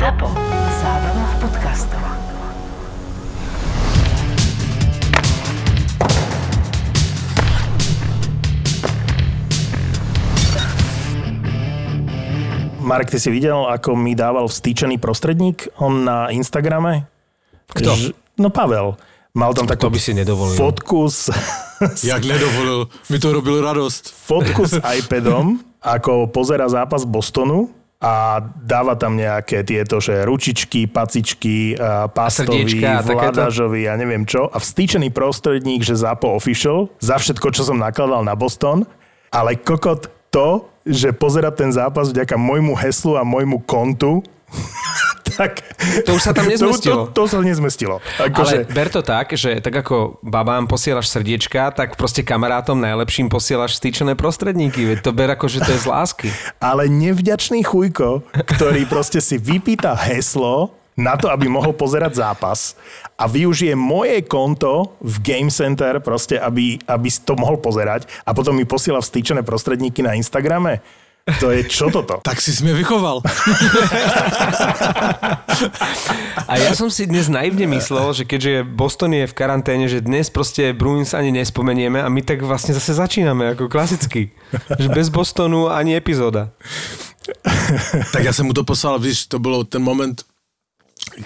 ZAPO. Zábrná v podcastov. Marek, ty si videl, ako mi dával vstýčený prostredník on na Instagrame? Kto? Ž- no Pavel. Mal tam takú To by si nedovolil. fotku s, Jak nedovolil, mi to robil radosť. fotku s iPadom, ako pozera zápas Bostonu a dáva tam nejaké tieto, že ručičky, pacičky, pastovi, srdiečka a takéto? vladažovi a neviem čo. A vstýčený prostredník, že ZAPO Official, za všetko, čo som nakladal na Boston. Ale kokot to, že pozera ten zápas vďaka môjmu heslu a môjmu kontu, tak... To už sa tam nezmestilo. To, to, to sa nezmestilo. Ale Akože, ber to tak, že tak ako babám posielaš srdiečka, tak proste kamarátom najlepším posielaš stýčené prostredníky. Veď to ber ako, že to je z lásky. ale nevďačný chujko, ktorý proste si vypýta heslo na to, aby mohol pozerať zápas a využije moje konto v Game Center proste, aby, aby to mohol pozerať a potom mi posiela vstýčené prostredníky na Instagrame. To je čo toto? Tak si sme vychoval. A ja som si dnes naivne myslel, že keďže Boston je v karanténe, že dnes proste Bruins ani nespomenieme a my tak vlastne zase začíname ako klasicky. Že bez Bostonu ani epizóda. tak ja som mu to poslal, víš, to bolo ten moment,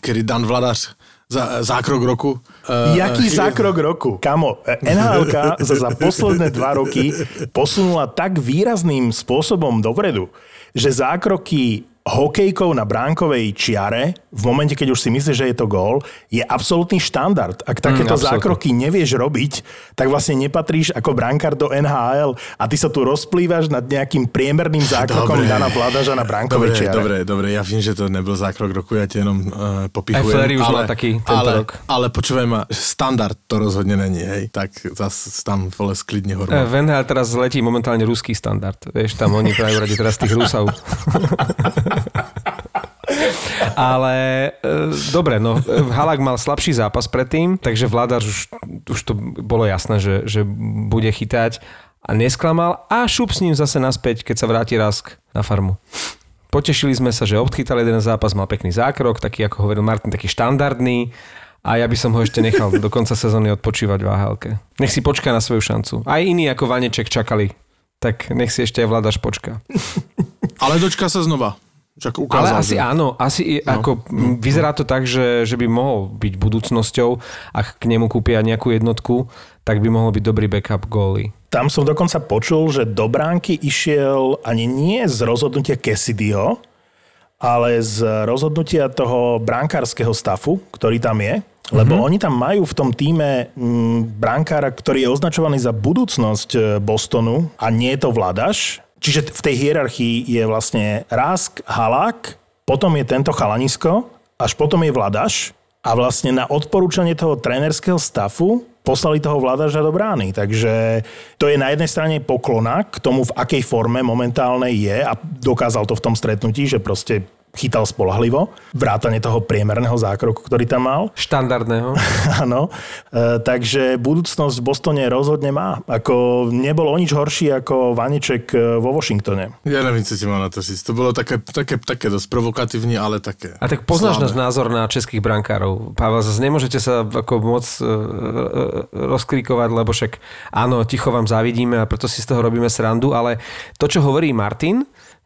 kedy Dan Vladař za, zákrok roku. Uh, Jaký zákrok roku? Kamo, nhl sa za posledné dva roky posunula tak výrazným spôsobom dopredu, že zákroky hokejkou na bránkovej čiare, v momente, keď už si myslíš, že je to gól, je absolútny štandard. Ak takéto absolútne. zákroky nevieš robiť, tak vlastne nepatríš ako brankár do NHL a ty sa tu rozplývaš nad nejakým priemerným zákrokom Dobre. Dana Vladaža na bránkovej Dobre, čiare. dobre, dobre, ja vím, že to nebyl zákrok roku, ja ti jenom uh, popichujem. Aj už mal taký tento ale, rok. Ale počúvaj ma, standard to rozhodne není, hej, tak zas tam vole sklidne E, hormón. V NHL teraz letí momentálne ruský standard. Vieš, tam oni prajú radi teraz tých Rusov. Ale e, dobre, no Halak mal slabší zápas predtým, takže Vladař už, už to bolo jasné, že, že bude chytať a nesklamal a šup s ním zase naspäť, keď sa vráti Rask na farmu. Potešili sme sa, že odchytal jeden zápas, mal pekný zákrok, taký ako hovoril Martin, taký štandardný a ja by som ho ešte nechal do konca sezóny odpočívať v AHL. Nech si počká na svoju šancu. Aj iní ako Vaneček čakali, tak nech si ešte aj Vladaš počká. Ale dočka sa znova. Však Ale ukázal, asi že... áno, asi no, ako no, vyzerá to tak, že, že by mohol byť budúcnosťou, ak k nemu kúpia nejakú jednotku, tak by mohol byť dobrý backup góly. Tam som dokonca počul, že do bránky išiel ani nie z rozhodnutia Cassidyho, ale z rozhodnutia toho bránkárskeho stafu, ktorý tam je. Lebo mm-hmm. oni tam majú v tom týme brankára, ktorý je označovaný za budúcnosť e, Bostonu a nie je to Vladaš. Čiže v tej hierarchii je vlastne Rask, Halák, potom je tento Chalanisko, až potom je Vladaš a vlastne na odporúčanie toho trénerského stafu poslali toho Vladaža do brány. Takže to je na jednej strane poklona k tomu, v akej forme momentálnej je a dokázal to v tom stretnutí, že proste chytal spolahlivo, vrátane toho priemerného zákroku, ktorý tam mal. Štandardného. Áno, e, takže budúcnosť v Bostone rozhodne má. Ako nebol o nič horší ako Vaneček e, vo Washingtone. Ja neviem, co ti mám na to říct. To bolo také, také, také dosť provokatívne, ale také A tak poznáš náš názor na českých brankárov. Pavel, zase nemôžete sa ako moc uh, rozkrikovať, lebo však áno, ticho vám závidíme a preto si z toho robíme srandu, ale to, čo hovorí Martin,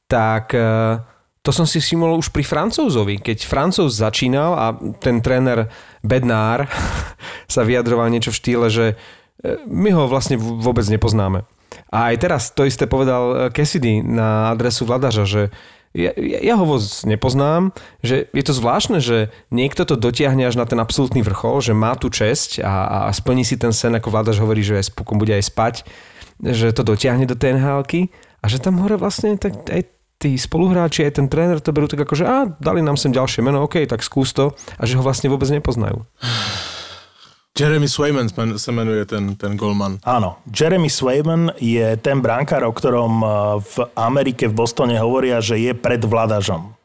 tak uh, to som si všimol už pri Francúzovi. Keď Francúz začínal a ten tréner Bednár sa vyjadroval niečo v štýle, že e, my ho vlastne vôbec nepoznáme. A aj teraz to isté povedal e, Cassidy na adresu Vladaža, že ja ja ho vôbec nepoznám, že je to zvláštne, že niekto to dotiahne až na ten absolútny vrchol, že má tú česť a, a splní si ten sen, ako Vladaž hovorí, že aj spokon bude aj spať, že to dotiahne do tej nhl a že tam hore vlastne tak aj tí spoluhráči, aj ten tréner to berú tak ako, že a, dali nám sem ďalšie meno, OK, tak skús to a že ho vlastne vôbec nepoznajú. Jeremy Swayman sa menuje ten, ten golman. Áno, Jeremy Swayman je ten brankár, o ktorom e, v Amerike, v Bostone hovoria, že je pred Vladažom.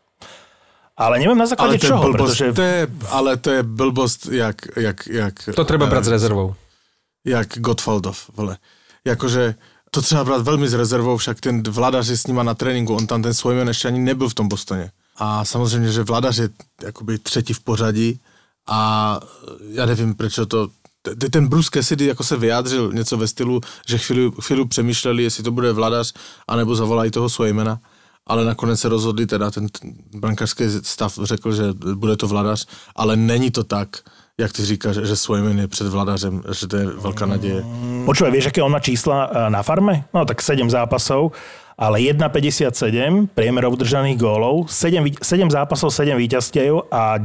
Ale neviem na základe Ale čoho, blbosť, pretože... to je, ale to je blbosť, jak, jak, jak, To treba brať s eh, rezervou. jak Gottfaldov, vole. Jakože to třeba brát veľmi s rezervou, však ten Vladař je s nima na tréninku, on tam ten Swayman ešte ani nebyl v tom Bostone. A samozřejmě, že Vladař je jakoby třetí v pořadí a já nevím, proč to ten Bruce Cassidy jako se vyjádřil něco ve stylu, že chvíli, chvíli přemýšleli, jestli to bude Vladař, anebo zavolají toho Swaymana, ale nakonec se rozhodli, teda ten brankářský stav řekl, že bude to Vladař, ale není to tak, jak ty říkáš, že Swayman je před Vladařem, že to je velká naděje. Počúvaj, vieš, aké on má čísla e, na farme? No tak 7 zápasov, ale 1,57 priemer obdržaných gólov, 7, ví- 7 zápasov, 7 víťazstiev a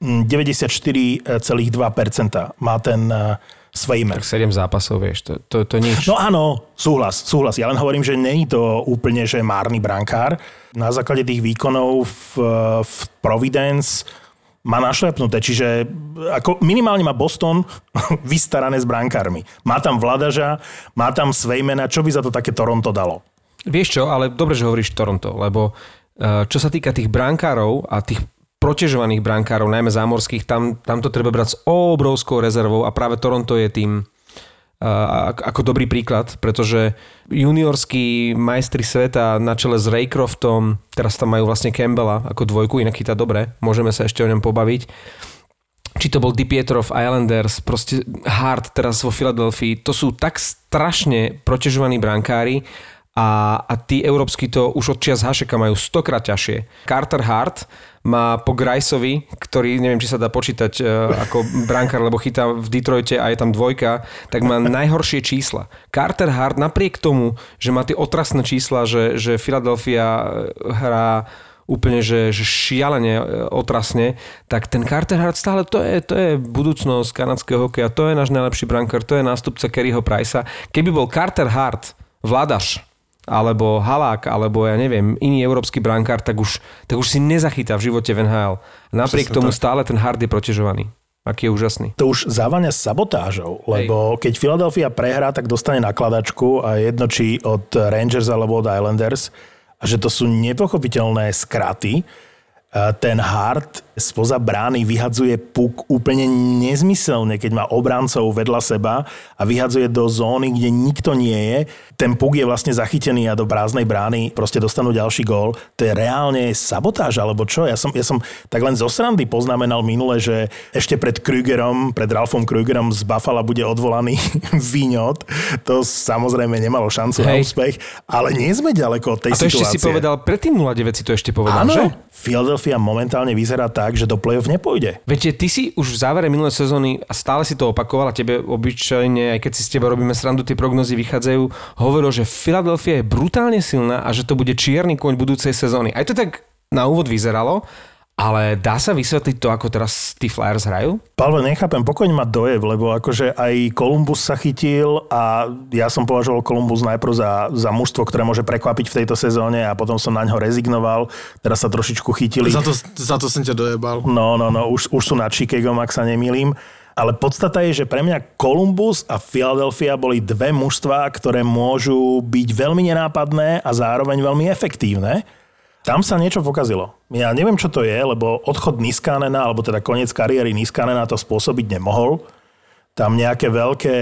mm, 94,2% má ten uh, Svejmer. Tak 7 zápasov, vieš, to, to, to nič. No áno, súhlas, súhlas. Ja len hovorím, že je to úplne, že márny brankár. Na základe tých výkonov v, v Providence má našlepnuté, čiže ako minimálne má Boston vystarané s brankármi. Má tam Vladaža, má tam Svejmena, čo by za to také Toronto dalo? Vieš čo, ale dobre, že hovoríš Toronto, lebo eh, čo sa týka tých brankárov a tých protežovaných brankárov, najmä zámorských, tam, tam to treba brať s obrovskou rezervou a práve Toronto je tým ako dobrý príklad, pretože juniorskí majstri sveta na čele s Raycroftom, teraz tam majú vlastne Campbella ako dvojku, inak chytá dobre, môžeme sa ešte o ňom pobaviť. Či to bol Di v Islanders, proste Hart teraz vo Filadelfii, to sú tak strašne protežovaní brankári a, a tí európsky to už od čias Hašeka majú stokrát ťažšie. Carter Hart má po Griceovi, ktorý neviem, či sa dá počítať e, ako brankár, lebo chytá v Detroite a je tam dvojka, tak má najhoršie čísla. Carter Hart napriek tomu, že má tie otrasné čísla, že, že Philadelphia hrá úplne, že, že šialene e, otrasne, tak ten Carter Hart stále to je, to je budúcnosť kanadského hokeja, to je náš najlepší brankár, to je nástupca Kerryho Pricea. Keby bol Carter Hart vládaš alebo Halák, alebo ja neviem, iný európsky brankár, tak už, tak už si nezachytá v živote v NHL. Napriek Presne tomu tak. stále ten hard je protežovaný. Aký je úžasný. To už závania sabotážou, lebo keď Philadelphia prehrá, tak dostane nakladačku a jedno či od Rangers alebo od Islanders a že to sú nepochopiteľné skraty. A Ten Hart spoza brány vyhadzuje puk úplne nezmyselne, keď má obrancov vedľa seba a vyhadzuje do zóny, kde nikto nie je. Ten puk je vlastne zachytený a do prázdnej brány proste dostanú ďalší gól. To je reálne sabotáž, alebo čo? Ja som, ja som tak len zo srandy poznamenal minule, že ešte pred Krügerom, pred Ralfom Krügerom z Buffalo bude odvolaný Víňot. To samozrejme nemalo šancu na Hej. úspech, ale nie sme ďaleko od tej A to ešte situácie. si povedal, predtým 09 si to ešte povedal, Áno, že? Philadelphia momentálne vyzerá tak, že do play-off nepôjde. Viete, ty si už v závere minulé sezóny a stále si to opakoval a tebe obyčajne, aj keď si s teba robíme srandu, tie prognozy vychádzajú, hovoril, že Philadelphia je brutálne silná a že to bude čierny koň budúcej sezóny. Aj to tak na úvod vyzeralo, ale dá sa vysvetliť to, ako teraz tí Flyers hrajú? Palve, nechápem, pokojne ma dojev, lebo akože aj Columbus sa chytil a ja som považoval Columbus najprv za, za mužstvo, ktoré môže prekvapiť v tejto sezóne a potom som na ňo rezignoval. Teraz sa trošičku chytili. Za to, za to jsem tě dojebal. No, no, no, už, už sú na Chicagom, ak sa nemýlim. Ale podstata je, že pre mňa Columbus a Philadelphia boli dve mužstvá, ktoré môžu byť veľmi nenápadné a zároveň veľmi efektívne. Tam sa niečo pokazilo. Ja neviem, čo to je, lebo odchod Niskanena, alebo teda koniec kariéry Niskanena to spôsobiť nemohol. Tam nejaké veľké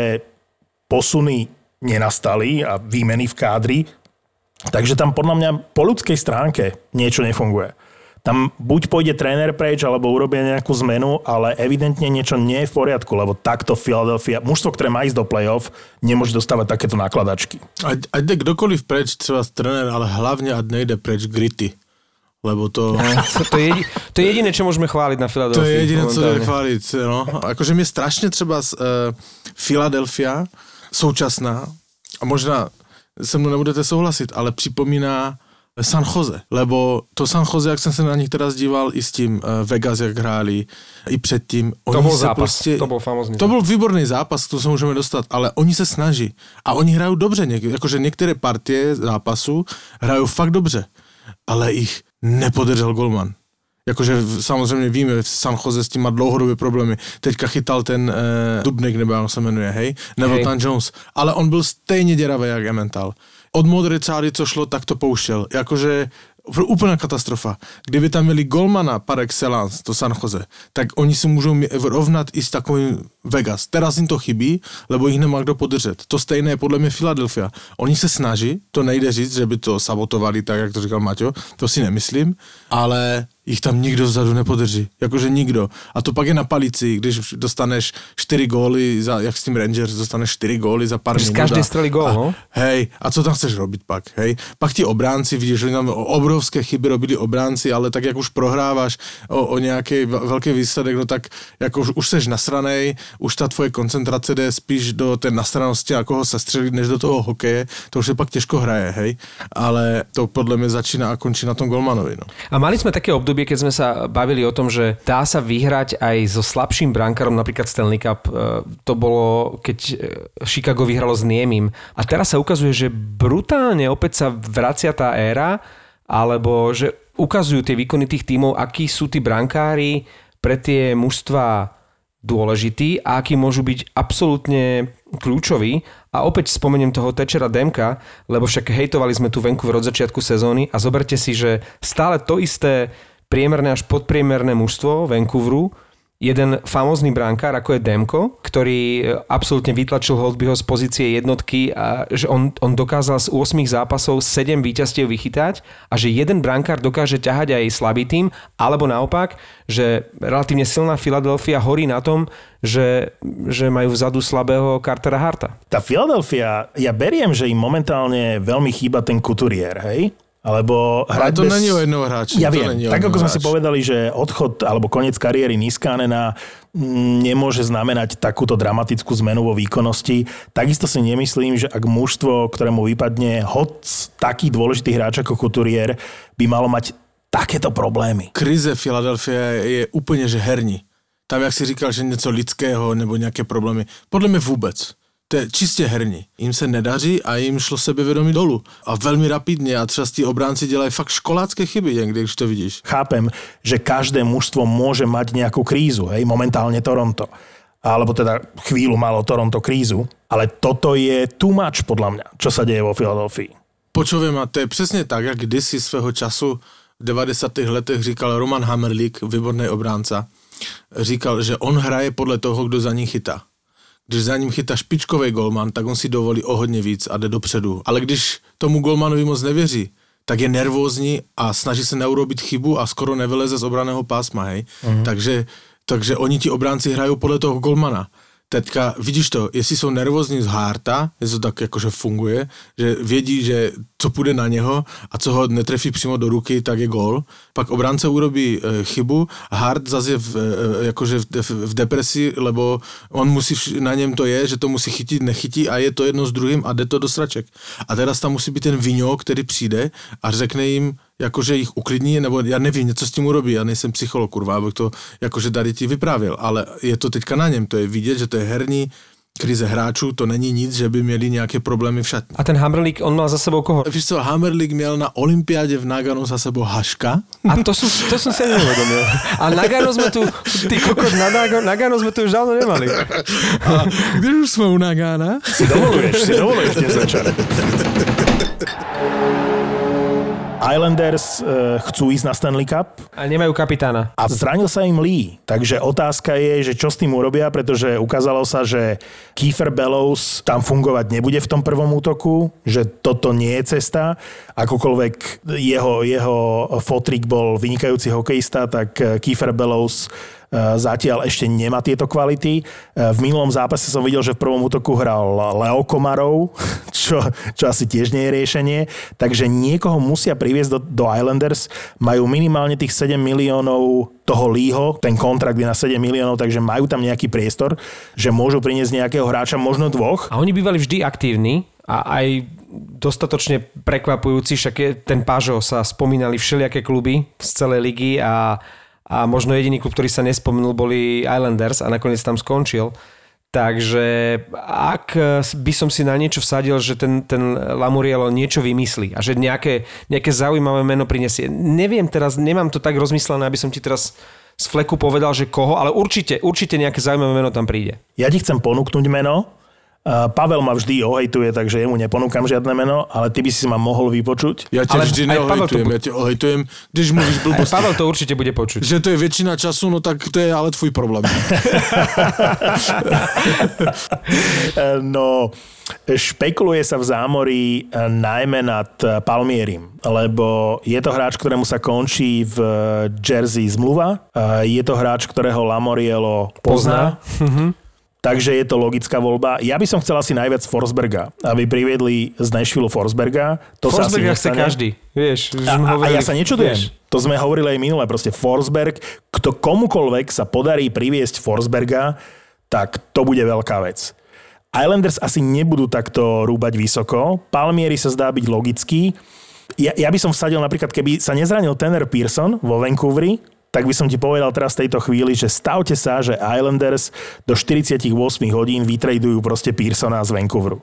posuny nenastali a výmeny v kádri. Takže tam podľa mňa po ľudskej stránke niečo nefunguje. Tam buď pôjde tréner preč, alebo urobia nejakú zmenu, ale evidentne niečo nie je v poriadku, lebo takto Philadelphia, mužstvo, ktoré má ísť do play-off, nemôže dostávať takéto nakladačky. Ať, ať jde kdokoliv preč, třeba trenér, ale hlavně ať nejde preč gritty. Lebo to... To je, to je jediné, čo môžeme chváliť na Philadelphia. To je jediné, co jde momentálne. chválit. No. Akože mě strašně třeba z uh, Philadelphia, současná, a možná se mnou nebudete souhlasit, ale připomíná San Jose, lebo to San Jose, jak jsem se na nich teraz díval, i s tím uh, Vegas, jak hráli, i předtím. To oni bol se zápas, Prostě, to bol famózny To byl výborný zápas, tomu se můžeme dostat, ale oni se snaží. A oni hrajou dobře, něk- jakože některé partie zápasu hrajou fakt dobře, ale ich nepodržel golman. Jakože samozřejmě víme, San Jose s tím má dlouhodobé problémy. Teďka chytal ten uh, Dubnik, nebo jak se jmenuje, hej? Neville Jones. Ale on byl stejně děravý jak Emmental. Od modré cáry, co šlo, tak to pouštěl. Jakože úplná katastrofa. Kdyby tam měli golmana par excellence, to San Jose, tak oni si můžou rovnat i s takovým Vegas. Teraz jim to chybí, lebo jich nemá kdo podržet. To stejné je podle mě Philadelphia. Oni se snaží, to nejde říct, že by to sabotovali, tak jak to říkal Maťo, to si nemyslím, ale jich tam nikdo vzadu nepodrží. Jakože nikdo. A to pak je na palici, když dostaneš 4 góly, za, jak s tím Rangers, dostaneš 4 góly za pár Z minut. každej a- strely gól, no. Hej, a co tam chceš robiť pak, hej? Pak ti obránci, vidíš, že tam obrovské chyby robili obránci, ale tak jak už prohráváš o, o nějaký ve- velký výsledek, no tak jako už, už seš nasranej, už ta tvoje koncentrace jde spíš do té nasranosti a koho sestřelit, než do toho hokeje, to už se pak těžko hraje, hej? Ale to podle mě začíná a končí na tom Golmanovi, no. A mali sme také obdobie, keď sme sa bavili o tom, že dá sa vyhrať aj so slabším brankárom, napríklad Stanley Cup. E, To bolo, keď e, Chicago vyhralo s Niemým. A teraz sa ukazuje, že brutálne opäť sa vracia tá éra, alebo že ukazujú tie výkony tých tímov, akí sú tí brankári pre tie mužstva dôležití a akí môžu byť absolútne kľúčoví. A opäť spomeniem toho Tečera Demka, lebo však hejtovali sme tu Vancouver od začiatku sezóny a zoberte si, že stále to isté priemerné až podpriemerné mužstvo Vancouveru jeden famózny brankár, ako je Demko, ktorý e, absolútne vytlačil Holtbyho z pozície jednotky a že on, on dokázal z 8 zápasov 7 víťazstiev vychytať a že jeden brankár dokáže ťahať aj slabý tým, alebo naopak, že relatívne silná Filadelfia horí na tom, že, že majú vzadu slabého Cartera Harta. Tá Philadelphia, ja beriem, že im momentálne veľmi chýba ten kuturier, hej? Alebo Ale hrať to bez... není o jednoho hráči. Ja viem, tak jednom ako sme si povedali, že odchod alebo koniec kariéry Niskanena nemôže znamenať takúto dramatickú zmenu vo výkonnosti, takisto si nemyslím, že ak mužstvo, ktorému vypadne hoc taký dôležitý hráč ako Couturier, by malo mať takéto problémy. krize Philadelphia je úplně že herní. Tam, jak si říkal, že něco lidského nebo nějaké problémy. Podle mě vůbec. To je čistě herní. Jim se nedaří a jim šlo sebevědomí dolů. A velmi rapidně. A třeba tí obránci dělají fakt školácké chyby někdy, když to vidíš. Chápem, že každé mužstvo môže mať nejakú krízu, hej, momentálne Toronto. Alebo teda chvíľu malo Toronto krízu, ale toto je too much podľa mňa, čo sa deje vo Filadelfii. Počově a to je přesně tak, jak kdysi svého času v 90. letech říkal Roman Hammerlík, výborný obránca, říkal, že on hraje podle toho, kdo za ní chytá. Když za ním chytá špičkový golman, tak on si dovolí o hodně víc a jde dopředu. Ale když tomu golmanovi moc nevěří, tak je nervózní a snaží se neurobit chybu a skoro nevyleze z obraného pásma, hej. Mm. Takže, takže oni ti obránci hrajou podle toho golmana. Teďka, vidíš to, jestli jsou nervózní z hárta, jestli to tak jakože funguje, že vědí, že co půjde na něho a co ho netrefí přímo do ruky, tak je gól. Pak obránce urobí e, chybu, Hart zase je v, e, jakože v, v, v depresi, lebo on musí, na něm to je, že to musí chytit, nechytí a je to jedno s druhým a jde to do sraček. A teraz tam musí být ten Vino, který přijde a řekne jim, jakože jich uklidní, nebo já nevím, něco s tím urobí, já nejsem psycholog, kurva, abych to jakože tady ti vyprávěl, ale je to teďka na něm, to je vidět, že to je herní krize hráčů, to není nic, že by měli nějaké problémy v šatni. A ten Hammerlík, on mal za sebou koho? Víš co, Hammerlík měl na olympiádě v Nagano za sebou Haška, A to som, to som si neuvedomil. A Nagano sme tu, ty kokot, na Nagano, Nagano sme tu už dávno nemali. a když už jsme u Nagana, Si dovoluješ, si dovoluješ dnes večer. Islanders e, chcú ísť na Stanley Cup A nemajú kapitána. a zranil sa im Lee. Takže otázka je, že čo s tým urobia, pretože ukázalo sa, že Kiefer Bellows tam fungovať nebude v tom prvom útoku, že toto nie je cesta. Akokoľvek jeho, jeho fotrik bol vynikajúci hokejista, tak e, Kiefer Bellows zatiaľ ešte nemá tieto kvality. E, V minulom zápase som videl, že v prvom útoku hral Leo Komarov, čo, čo asi tiež nie je riešenie. Takže niekoho musia priviesť do, do Islanders. Majú minimálne tých 7 miliónov toho Lího, ten kontrakt je na 7 miliónov, takže majú tam nejaký priestor, že môžu priniesť nejakého hráča, možno dvoch. A oni bývali vždy aktívni a aj dostatočne prekvapujúci, však ten Pažo sa spomínali všelijaké kluby z celej ligy a, a možno jediný klub, ktorý sa nespomenul, boli Islanders a nakoniec tam skončil. Takže ak by som si na niečo vsadil, že ten, ten Lamurielo niečo vymyslí a že nejaké, nejaké zaujímavé meno prinesie. Neviem teraz, nemám to tak rozmyslené, aby som ti teraz z fleku povedal, že koho, ale určite, určite nejaké zaujímavé meno tam príde. Ja ti chcem ponúknuť meno Pavel ma vždy ohejtuje, takže jemu neponúkam žiadne meno, ale ty by si ma mohol vypočuť. Ja ťa Ale vždy to neohejtujem, bu- ja ťa ohejtujem, když mluvíš blbosti. Pavel to určite bude počuť. Že to je väčšina času, no tak to je ale tvůj problém. Uh, No, špekuluje sa v zámorí uh, najmä nad Palmierim, lebo je to hráč, ktorému sa končí v Jersey zmluva. Je to hráč, ktorého Lamorielo pozná. Takže je to logická voľba. Ja by som chcel asi najviac Forsberga, aby priviedli z Nashville Forsberga. To sa Forsberga chce nestane. každý. Vieš, A, a, a hovorili, ja sa nečudujem. vieš. To sme hovorili aj minule. Proste Forsberg, kto komukolvek sa podarí priviesť Forsberga, tak to bude veľká vec. Islanders asi nebudú takto rúbať vysoko. Palmieri sa zdá byť logický. Ja, ja by som vsadil napríklad, keby sa nezranil Tanner Pearson vo Vancouveri, tak by som ti povedal teraz v tejto chvíli, že stavte sa, že Islanders do 48 hodín vytradujú proste Pearsona z Vancouveru.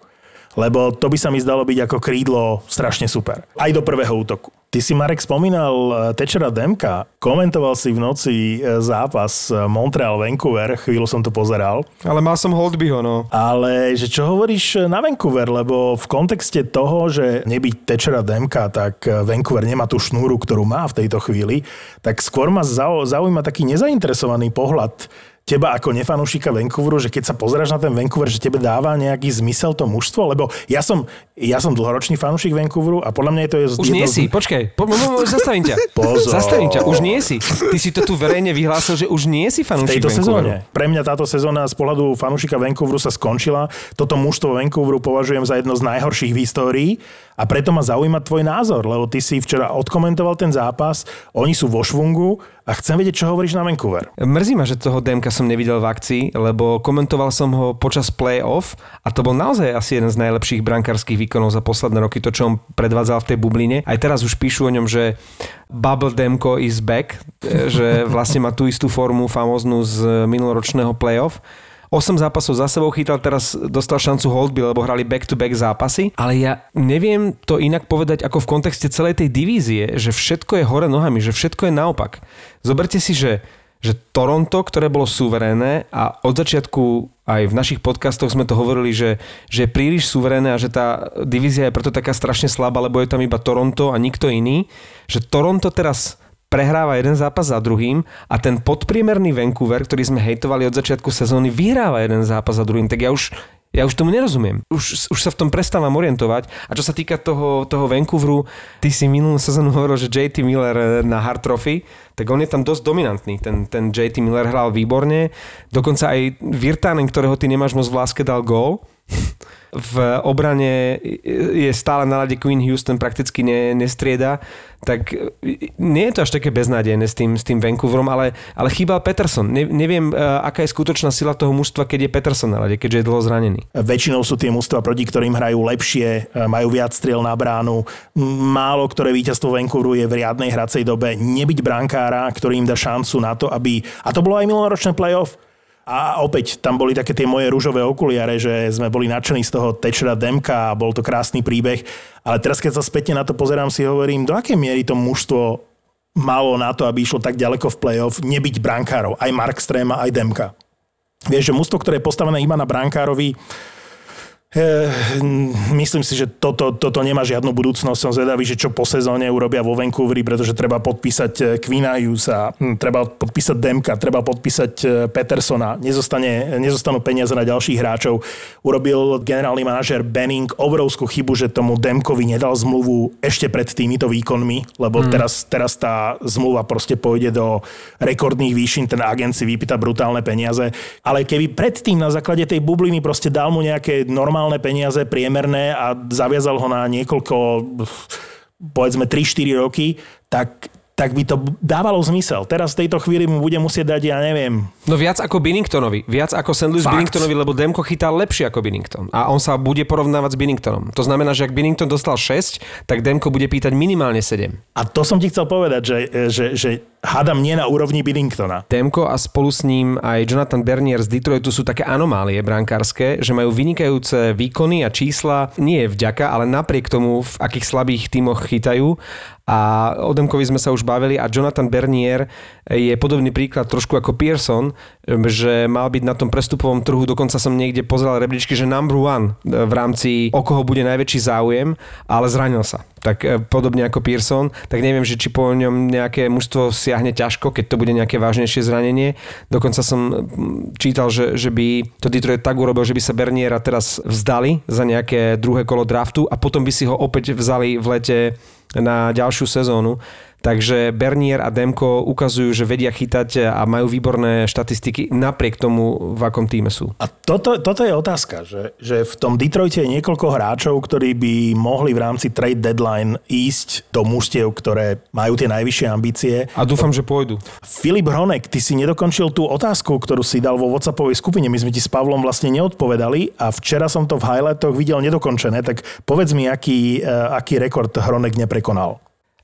Lebo to by sa mi zdalo byť ako krídlo strašne super. Aj do prvého útoku. Ty si, Marek, spomínal eh, Tečera Demka. Komentoval si v noci eh, zápas eh, Montreal-Vancouver. Chvíľu som to pozeral. Ale mal som Holdbyho, no. Ale že čo hovoríš na Vancouver? Lebo v kontexte toho, že nebyť Tečera Demka, tak Vancouver nemá tú šnúru, ktorú má v tejto chvíli, tak skôr ma zau- zaujíma taký nezainteresovaný pohľad teba ako nefanúšika Vancouveru, že keď sa pozeráš na ten Vancouver, že tebe dáva nejaký zmysel to mužstvo? Lebo ja som, ja som dlhoročný fanúšik Vancouveru a podľa mňa to je... Už nie si, počkaj, po, po, po, zastavím ťa. Pozor. Zastavím ťa, už nie si. Ty si to tu verejne vyhlásil, že už nie si fanúšik tejto Vancouveru. sezóne. Pre mňa táto sezóna z pohľadu fanúšika Vancouveru sa skončila. Toto mužstvo Vancouveru považujem za jedno z najhorších v histórii a preto ma zaujíma tvoj názor, lebo ty si včera odkomentoval ten zápas, oni sú vo švungu a chcem vedieť, čo hovoríš na Vancouver. Mrzí ma, že toho Demka som nevidel v akcii, lebo komentoval som ho počas play-off a to bol naozaj asi jeden z najlepších brankárskych výkonov za posledné roky, to, čo on predvádzal v tej bubline. Aj teraz už píšu o ňom, že Bubble Demko is back, e, že vlastne má tú istú formu famoznú z minuloročného play-off. 8 zápasov za sebou chytal, teraz dostal šancu Holdby, lebo hrali back-to-back zápasy. Ale ja neviem to inak povedať ako v kontexte celej tej divízie, že všetko je hore nohami, že všetko je naopak. Zoberte si, že že Toronto, ktoré bolo suverénne a od začiatku aj v našich podcastoch sme to hovorili, že, že je príliš suverénne a že tá divízia je preto taká strašne slabá, lebo je tam iba Toronto a nikto iný, že Toronto teraz prehráva jeden zápas za druhým a ten podpriemerný Vancouver, ktorý sme hejtovali od začiatku sezóny, vyhráva jeden zápas za druhým. Tak ja už, ja už tomu nerozumiem. Už, už sa v tom prestávam orientovať. A čo sa týka toho, toho Vancouveru, ty si minulú sezónu hovoril, že JT Miller na Hard Trophy, tak on je tam dosť dominantný. Ten, ten JT Miller hral výborne. Dokonca aj Virtanen, ktorého ty nemáš moc v láske, dal gól. V obrane je stále na lade Queen Houston, prakticky ne, nestrieda, tak nie je to až také beznádejné s tým, s tým Vancouverom, ale, ale chýbal Peterson. Ne, neviem, aká je skutočná sila toho mužstva, keď je Peterson na lade, keďže je dlho zranený. Väčšinou sú tie mužstva, proti ktorým hrajú lepšie, majú viac striel na bránu. Málo ktoré víťazstvo Vancouveru je v riadnej hracej dobe. Nebyť brankára, ktorý im dá šancu na to, aby... A to bolo aj minuloročné playoff. A opäť tam boli také tie moje rúžové okuliare, že sme boli nadšení z toho Tečera Demka a bol to krásny príbeh. Ale teraz, keď sa spätne na to pozerám, si hovorím, do akej miery to mužstvo malo na to, aby išlo tak ďaleko v play-off, nebyť brankárov. Aj Mark Stréma, aj Demka. Vieš, že mužstvo, ktoré je postavené iba na brankárovi, myslím si, že toto, toto nemá žiadnu budúcnosť. Som zvedavý, že čo po sezóne urobia vo Vancouveri, pretože treba podpísať Quina Hughesa, treba podpísať Demka, treba podpísať eh, Petersona. Nezostane, nezostanú peniaze na ďalších hráčov. Urobil generálny manažer Benning obrovskú chybu, že tomu Demkovi nedal zmluvu ešte pred týmito výkonmi, lebo hmm. teraz, teraz tá zmluva proste pôjde do rekordných výšin, ten agent si vypýta brutálne peniaze. Ale keby predtým na základe tej bubliny proste dal mu nejaké normálne normálne peniaze, priemerné a zaviazal ho na niekoľko, povedzme 3-4 roky, tak tak by to dávalo zmysel. Teraz v tejto chvíli mu bude musieť dať, ja neviem. No viac ako Binningtonovi. Viac ako St. Louis Fakt. Binningtonovi, lebo Demko chytá lepšie ako Binnington. A on sa bude porovnávať s Binningtonom. To znamená, že ak Binnington dostal 6, tak Demko bude pýtať minimálne 7. A to som ti chcel povedať, že, že, že hádam nie na úrovni Biddingtona. Demko a spolu s ním aj Jonathan Bernier z Detroitu sú také anomálie brankárske, že majú vynikajúce výkony a čísla nie vďaka, ale napriek tomu, v akých slabých tímoch chytajú a o Demkovi sme sa už bavili a Jonathan Bernier je podobný príklad trošku ako Pearson, že mal byť na tom prestupovom trhu, dokonca som niekde pozeral rebríčky, že number one v rámci o koho bude najväčší záujem, ale zranil sa. Tak e, podobne ako Pearson, tak neviem, že či po ňom nejaké mužstvo siahne ťažko, keď to bude nejaké vážnejšie zranenie. Dokonca som čítal, že, že by to Detroit tak urobil, že by sa Berniera teraz vzdali za nejaké druhé kolo draftu a potom by si ho opäť vzali v lete na ďalšiu sezónu. Takže Bernier a Demko ukazujú, že vedia chytať a majú výborné štatistiky napriek tomu, v akom týme sú. A toto, toto je otázka, že, že v tom Detroite je niekoľko hráčov, ktorí by mohli v rámci trade deadline ísť do mužstiev, ktoré majú tie najvyššie ambície. A dúfam, že pôjdu. Filip Hronek, ty si nedokončil tú otázku, ktorú si dal vo WhatsAppovej skupine. My sme ti s Pavlom vlastne neodpovedali a včera som to v highlightoch videl nedokončené, tak povedz mi, aký, eh, aký rekord Hronek neprekonal.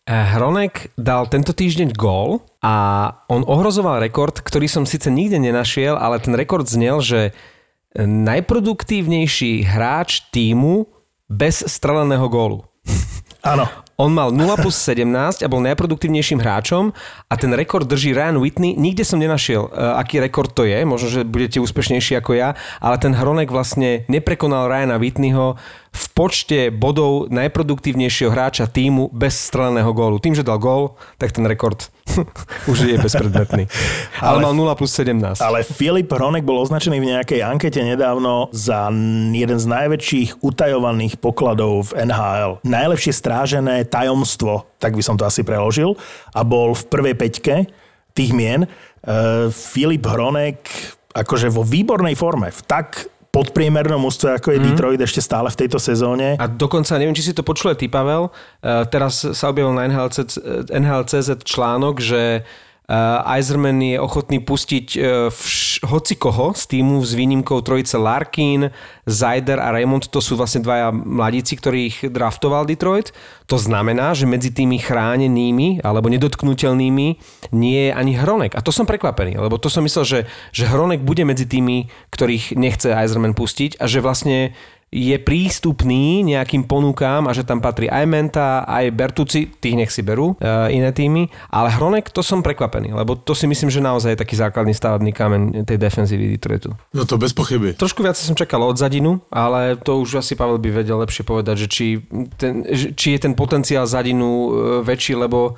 Hronek dal tento týždeň gól a on ohrozoval rekord, ktorý som síce nikde nenašiel, ale ten rekord znel, že najproduktívnejší hráč týmu bez streleného gólu. Áno. On mal 0 plus 17 a bol najproduktívnejším hráčom a ten rekord drží Ryan Whitney. Nikde som nenašiel, uh, aký rekord to je, možno, že budete úspešnejší ako ja, ale ten Hronek vlastne neprekonal Ryana Whitneyho v počte bodov najproduktívnejšieho hráča týmu bez streleného gólu. Tým, že dal gól, tak ten rekord už je bezpredmetný. ale, ale mal 0 plus 17. Ale Filip Hronek bol označený v nejakej ankete nedávno za jeden z najväčších utajovaných pokladov v NHL. Najlepšie strážené tajomstvo, tak by som to asi preložil. A bol v prvej peťke tých mien. Uh, Filip Hronek akože vo výbornej forme, v tak podpriemernom ústve, ako je mm. Detroit ešte stále v tejto sezóne. A dokonca, neviem, či si to počul ty, Pavel, uh, teraz sa objavil na NHLC, NHLCZ článok, že Eiserman je ochotný pustiť uh, vš- hoci koho z týmu s výnimkou trojice Larkin, Zajder a Raymond, to sú vlastne dvaja mladíci, ktorých draftoval Detroit. To znamená, že medzi tými chránenými alebo nedotknutelnými nie je ani Hronek. A to som prekvapený, lebo to som myslel, že, že Hronek bude medzi tými, ktorých nechce Eiserman pustiť a že vlastne je prístupný nejakým ponukám a že tam patrí aj Menta, aj Bertuci, tých nech si berú, uh, iné týmy, ale Hronek to som prekvapený, lebo to si myslím, že naozaj je taký základný stavebný kameň tej defenzívy Detroitu. No to bez pochyby. Trošku viac som čakal od Zadinu, ale to už asi Pavel by vedel lepšie povedať, že či, ten, či je ten potenciál Zadinu e, väčší, lebo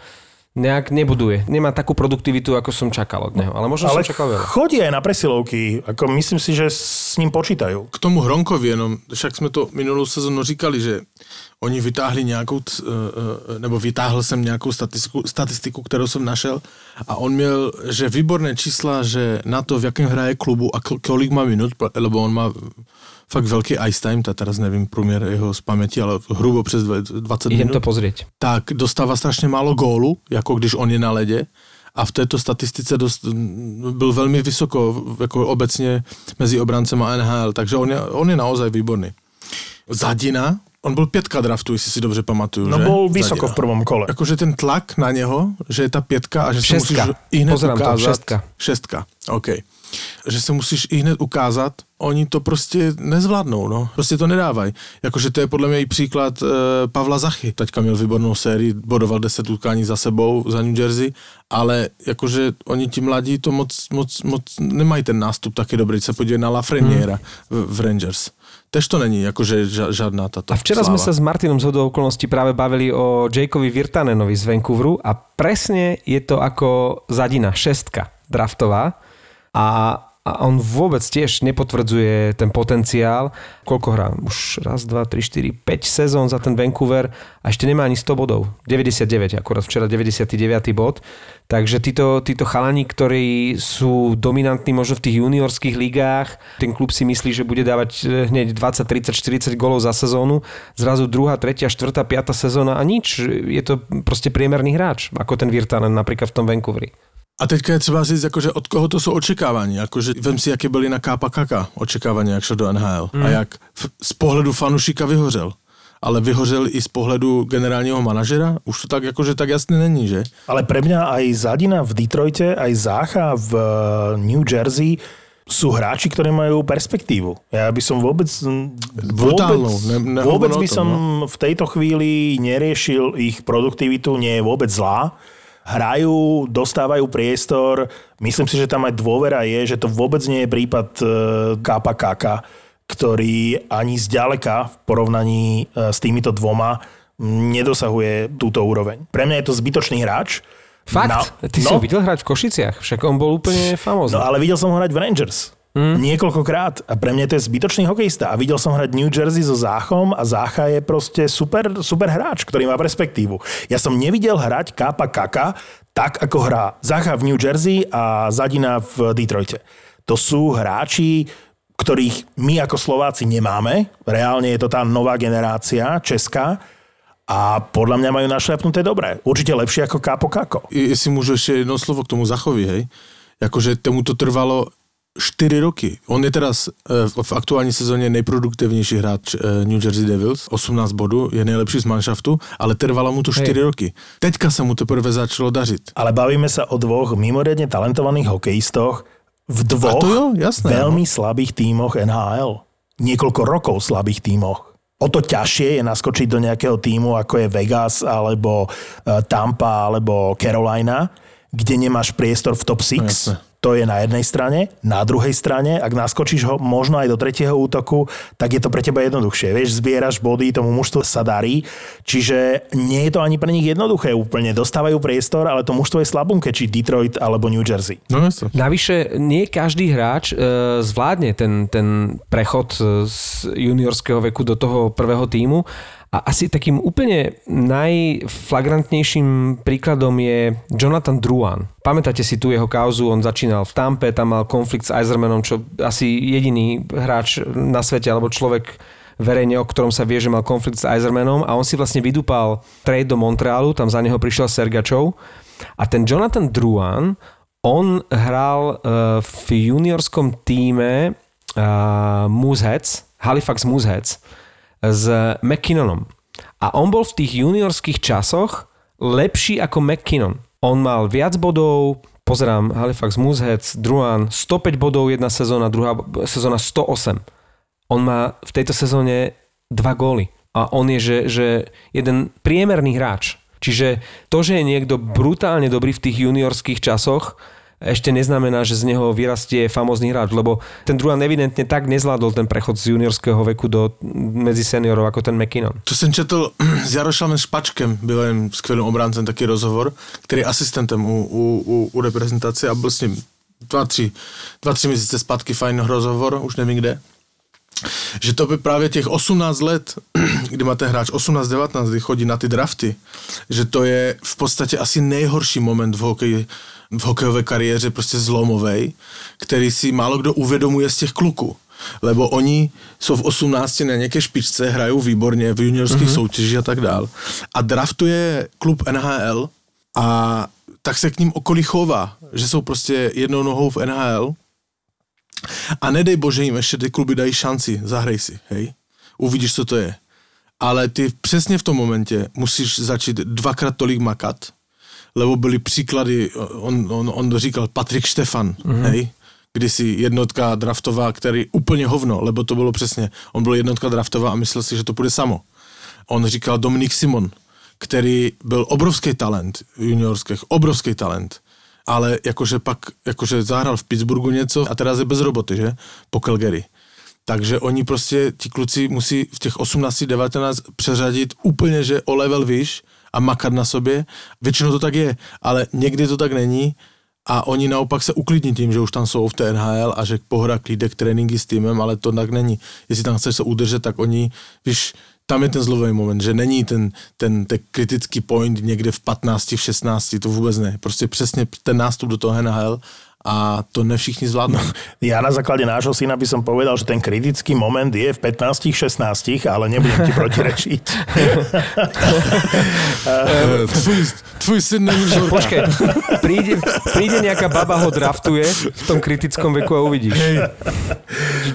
nejak nebuduje. Nemá takú produktivitu, ako som čakal od neho. Ale možno Ale som čakal veľa. chodí aj na presilovky. Ako myslím si, že s ním počítajú. K tomu Hronkovi jenom, však jsme to minulou sezonu říkali, že oni vytáhli nějakou, eh, eh, nebo vytáhl jsem nějakou statistiku, statistiku, kterou jsem našel a on měl, že výborné čísla, že na to, v jakém hraje klubu a kolik má minut, lebo on má fakt velký ice time, tak teraz nevím průměr jeho z paměti, ale hrubo přes 20 Idem minut. to pozrieť. tak dostává strašně málo gólu, jako když on je na ledě a v této statistice dost, byl velmi vysoko jako obecně mezi obrancema NHL, takže on je, on je naozaj výborný. Zadina, on byl pětka draftu, jestli si dobře pamatuju, No že? bol vysoko Zadina. v prvom kole. Jakože ten tlak na něho, že je ta pětka a že Šestka. musíš i hned Pozerám to, ukázat. šestka. Šestka, OK. Že se musíš i hned ukázat, oni to prostě nezvládnou, no. Prostě to nedávají. Jakože to je podle mě i příklad e, Pavla Zachy. Teďka měl výbornou sérii, bodoval 10 utkání za sebou za New Jersey, ale jakože oni ti mladí to moc, moc, moc nemají ten nástup taky dobrý. Se podívej na Lafreniera hmm. v, v Rangers. Tež to není jakože ža, žádná tato A včera sláva. sme sa s Martinom z hodou okolností práve bavili o Jakeovi Virtanenovi z Vancouveru a presne je to ako Zadina, šestka draftová a, a on vôbec tiež nepotvrdzuje ten potenciál. Koľko hrá? Už raz, dva, tri, štyri, 5 sezón za ten Vancouver a ešte nemá ani 100 bodov. 99, akurát včera 99. bod. Takže títo, títo chalani, ktorí sú dominantní možno v tých juniorských ligách, ten klub si myslí, že bude dávať eh, hneď 20, 30, 40 golov za sezónu, zrazu druhá, tretia, štvrtá, piata sezóna a nič. Je to proste priemerný hráč, ako ten Virtanen napríklad v tom Vancouveri. A teďka je třeba říct, jakože od koho to jsou očekávání. Jakože vem si, jaké byly na Kápa Kaka očekávání, jak šel do NHL. Mm. A jak v, z pohledu fanušika vyhořel. ale vyhořel i z pohledu generálního manažera? Už to tak jakože tak jasné není, že? Ale pre mňa aj Zadina v Detroite, aj Zácha v eh, New Jersey sú hráči, ktorí majú perspektívu. Ja by som vôbec... Brutálnu, Vôbec, ne- vôbec by tom, som no. v tejto chvíli neriešil ich produktivitu, nie je vôbec zlá. Hrajú, dostávajú priestor. Myslím si, že tam aj dôvera je, že to vôbec nie je prípad eh, Kapa Kaka, ktorý ani zďaleka v porovnaní eh, s týmito dvoma nedosahuje túto úroveň. Pre mňa je to zbytočný hráč. Fakt? No, Ty si no. ho videl hrať v Košiciach? Však on bol úplne famózny. No ale videl som ho hrať v Rangers. Mm. Niekoľkokrát. A pre mňa to je zbytočný hokejista. A videl som hrať New Jersey so Záchom a Zácha je proste super, super hráč, ktorý má perspektívu. Ja som nevidel hrať Kapa Kaka tak, ako hrá Zácha v New Jersey a Zadina v Detroite. To sú hráči, ktorých my ako Slováci nemáme. Reálne je to tá nová generácia česká. A podľa mňa majú našľapnuté dobré. Určite lepšie ako Kápo Kako. I- Jestli můžu ještě jedno slovo k tomu Zachovi, hej. Jakože tomu to trvalo 4 roky. On je teraz eh, v aktuální sezóně nejproduktivnější hráč eh, New Jersey Devils, 18 bodů, je nejlepší z manšaftu, ale trvalo mu to 4 Hej. roky. Teďka se mu teprve začalo dařit. Ale bavíme sa o dvoch mimoriadne talentovaných hokejistoch v dvoch A to jo, jasné, veľmi slabých tímoch NHL. Niekoľko rokov slabých tímoch. O to ťažšie je naskočiť do nejakého tímu, ako je Vegas, alebo eh, Tampa, alebo Carolina, kde nemáš priestor v top 6. No. To je na jednej strane. Na druhej strane, ak naskočíš ho možno aj do tretieho útoku, tak je to pre teba jednoduchšie. Vieš, zbieraš body, tomu mužstvu sa darí. Čiže nie je to ani pre nich jednoduché úplne. Dostávajú priestor, ale to mužstvo je slabunke, či Detroit alebo New Jersey. No jasne. Navyše, nie každý hráč e, zvládne ten, ten prechod e, z juniorského veku do toho prvého týmu. A asi takým úplne najflagrantnejším príkladom je Jonathan Druan. Pamätáte si tu jeho kauzu, on začínal v Tampe, tam mal konflikt s Eisermanom, čo asi jediný hráč na svete alebo človek verejne, o ktorom sa vie, že mal konflikt s Eisermanom a on si vlastne vydúpal trade do Montrealu, tam za neho prišiel Sergačov. A ten Jonathan Druan, on hral uh, v juniorskom týme uh, Mooseheads, Halifax Mooseheads s McKinnonom. A on bol v tých juniorských časoch lepší ako McKinnon. On mal viac bodov, pozerám Halifax Mooseheads, Druan 105 bodov jedna sezóna, druhá sezóna 108. On má v tejto sezóne dva góly. A on je, že, že jeden priemerný hráč. Čiže to, že je niekto brutálne dobrý v tých juniorských časoch, ešte neznamená, že z neho vyrastie famózny hráč, lebo ten Druan evidentne tak nezvládol ten prechod z juniorského veku do medzi seniorov ako ten McKinnon. To jsem četl s Jarošlavem Špačkem, bývalým skvělým obráncem, taky rozhovor, který je asistentem u, u, u, u reprezentace a byl s ním dva, tři, dva, měsíce zpátky fajn rozhovor, už nevím kde. Že to by právě těch 18 let, kdy má ten hráč 18-19, kdy chodí na ty drafty, že to je v podstatě asi nejhorší moment v hokeji, v hokejové kariéře, prostě zlomovej, který si málo kdo uvědomuje z těch kluků. Lebo oni jsou v 18 na nějaké špičce, hrajou výborně v juniorských mm-hmm. soutěžích a tak dál. A draftuje klub NHL a tak se k ním okolí chová, že jsou prostě jednou nohou v NHL a nedej bože jim ještě ty kluby dají šanci, zahraj si, hej. Uvidíš, co to je. Ale ty přesně v tom momentě musíš začít dvakrát tolik makat, lebo byly příklady, on, on, on říkal Patrik Štefan, mm-hmm. hej, kdysi jednotka draftová, který úplně hovno, lebo to bylo přesně, on byl jednotka draftová a myslel si, že to půjde samo. On říkal Dominik Simon, který byl obrovský talent juniorských, obrovský talent, ale jakože pak, jakože zahral v Pittsburghu něco a teraz je bez roboty, že? Po Calgary. Takže oni prostě, ti kluci musí v těch 18-19 přeřadit úplně, že o level výš a makat na sobě. Většinou to tak je, ale někdy to tak není a oni naopak se uklidní tím, že už tam jsou v té NHL a že pohra klídek tréninky s týmem, ale to tak není. Jestli tam chceš se udržet, tak oni, víš, tam je ten zlový moment, že není ten, ten, ten kritický point někde v 15, v 16, to vůbec ne. Prostě přesně ten nástup do toho NHL a to ne všichni zvládnou. Ja na základe nášho syna by som povedal, že ten kritický moment je v 15-16, ale nebudem ti protirečiť. tvoj, tvoj syn není. Počkaj, príde, príde nejaká baba ho draftuje v tom kritickom veku a uvidíš. Že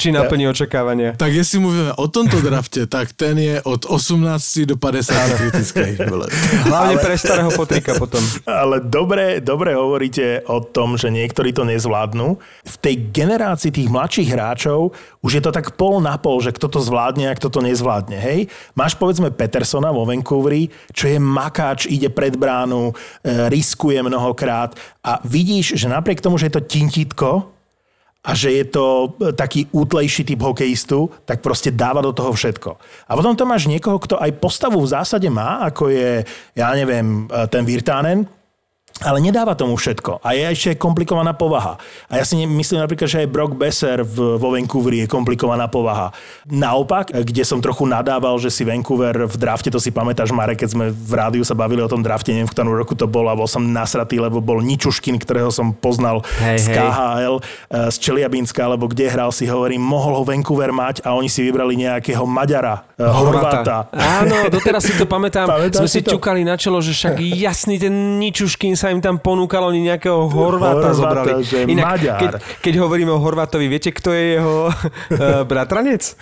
Či naplní očakávania. Tak jestli mluvíme o tomto drafte, tak ten je od 18 do 50 kritický. vole. Hlavne pre starého potrika potom. Ale dobre, dobre hovoríte o tom, že niektorí to nezvládnu. V tej generácii tých mladších hráčov už je to tak pol na pol, že kto to zvládne a kto to nezvládne. Hej? Máš povedzme Petersona vo Vancouveri, čo je makáč, ide pred bránu, e, riskuje mnohokrát a vidíš, že napriek tomu, že je to tintítko, a že je to e, taký útlejší typ hokejistu, tak proste dáva do toho všetko. A potom tam máš niekoho, kto aj postavu v zásade má, ako je, ja neviem, e, ten Virtanen, ale nedáva tomu všetko. A je ešte komplikovaná povaha. A ja si myslím napríklad, že aj Brock Besser v, vo Vancouveri je komplikovaná povaha. Naopak, kde som trochu nadával, že si Vancouver v drafte, to si pamätáš, Marek, keď sme v rádiu sa bavili o tom drafte, neviem, v ktorom roku to bol, a bol som nasratý, lebo bol Ničuškin, ktorého som poznal Hej, z hej. KHL, eh, z Čeliabinska, alebo kde hral si, hovorím, mohol ho Vancouver mať a oni si vybrali nejakého Maďara, eh, Horváta. Áno, doteraz si to pamätám. Pamätáš Sme si si to? ťukali na čelo, že však jasný ten Ničuškin sa im tam ponúkal, oni nejakého Horváta, Horváta, zobrali. Maďar. keď, keď hovoríme o Horvátovi, viete, kto je jeho uh, bratranec?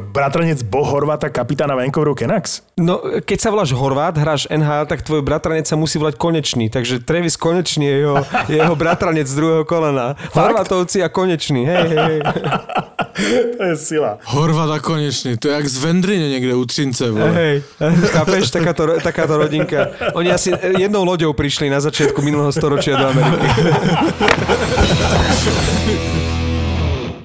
Bratranec Bo Horváta, kapitána Vancouveru Canucks. No, keď sa voláš Horvát, hráš NHL, tak tvoj bratranec sa musí volať Konečný. Takže Travis Konečný je jeho, je jeho bratranec z druhého kolena. Horvátovci a Konečný. Hej, hej, hej. To je sila. Horvata konečný, to je jak z Vendrine niekde u Třince. Vole. Hej, chápeš, takáto, takáto rodinka. Oni asi jednou loďou prišli na začiatku minulého storočia do Ameriky.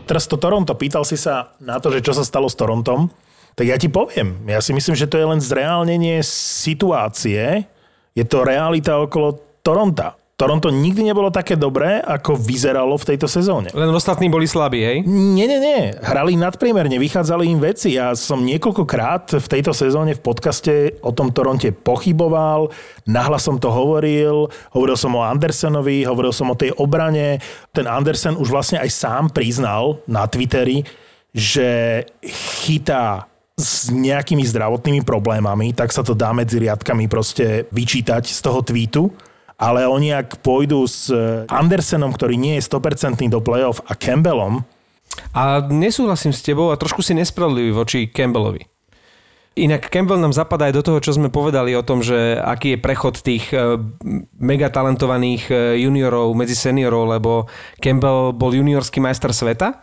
Teraz to Toronto, pýtal si sa na to, že čo sa stalo s Torontom, tak ja ti poviem. Ja si myslím, že to je len zreálnenie situácie. Je to realita okolo Toronta. Toronto nikdy nebolo také dobré, ako vyzeralo v tejto sezóne. Len ostatní boli slabí, hej? Nie, nie, nie. Hrali nadpriemerne, vychádzali im veci. Ja som niekoľkokrát v tejto sezóne v podcaste o tom Toronte pochyboval, nahlas som to hovoril, hovoril som o Andersenovi, hovoril som o tej obrane. Ten Andersen už vlastne aj sám priznal na Twitteri, že chytá s nejakými zdravotnými problémami, tak sa to dá medzi riadkami proste vyčítať z toho tweetu. Ale oni ak pôjdu s Andersenom, ktorý nie je 100% do play-off a Campbellom, A nesúhlasím s tebou a trošku si nespravodlivý voči Campbellovi. Inak Campbell nám zapadá aj do toho, čo sme povedali o tom, že aký je prechod tých eh, megatalentovaných eh, juniorov medzi seniorov, lebo Campbell bol juniorský majster sveta,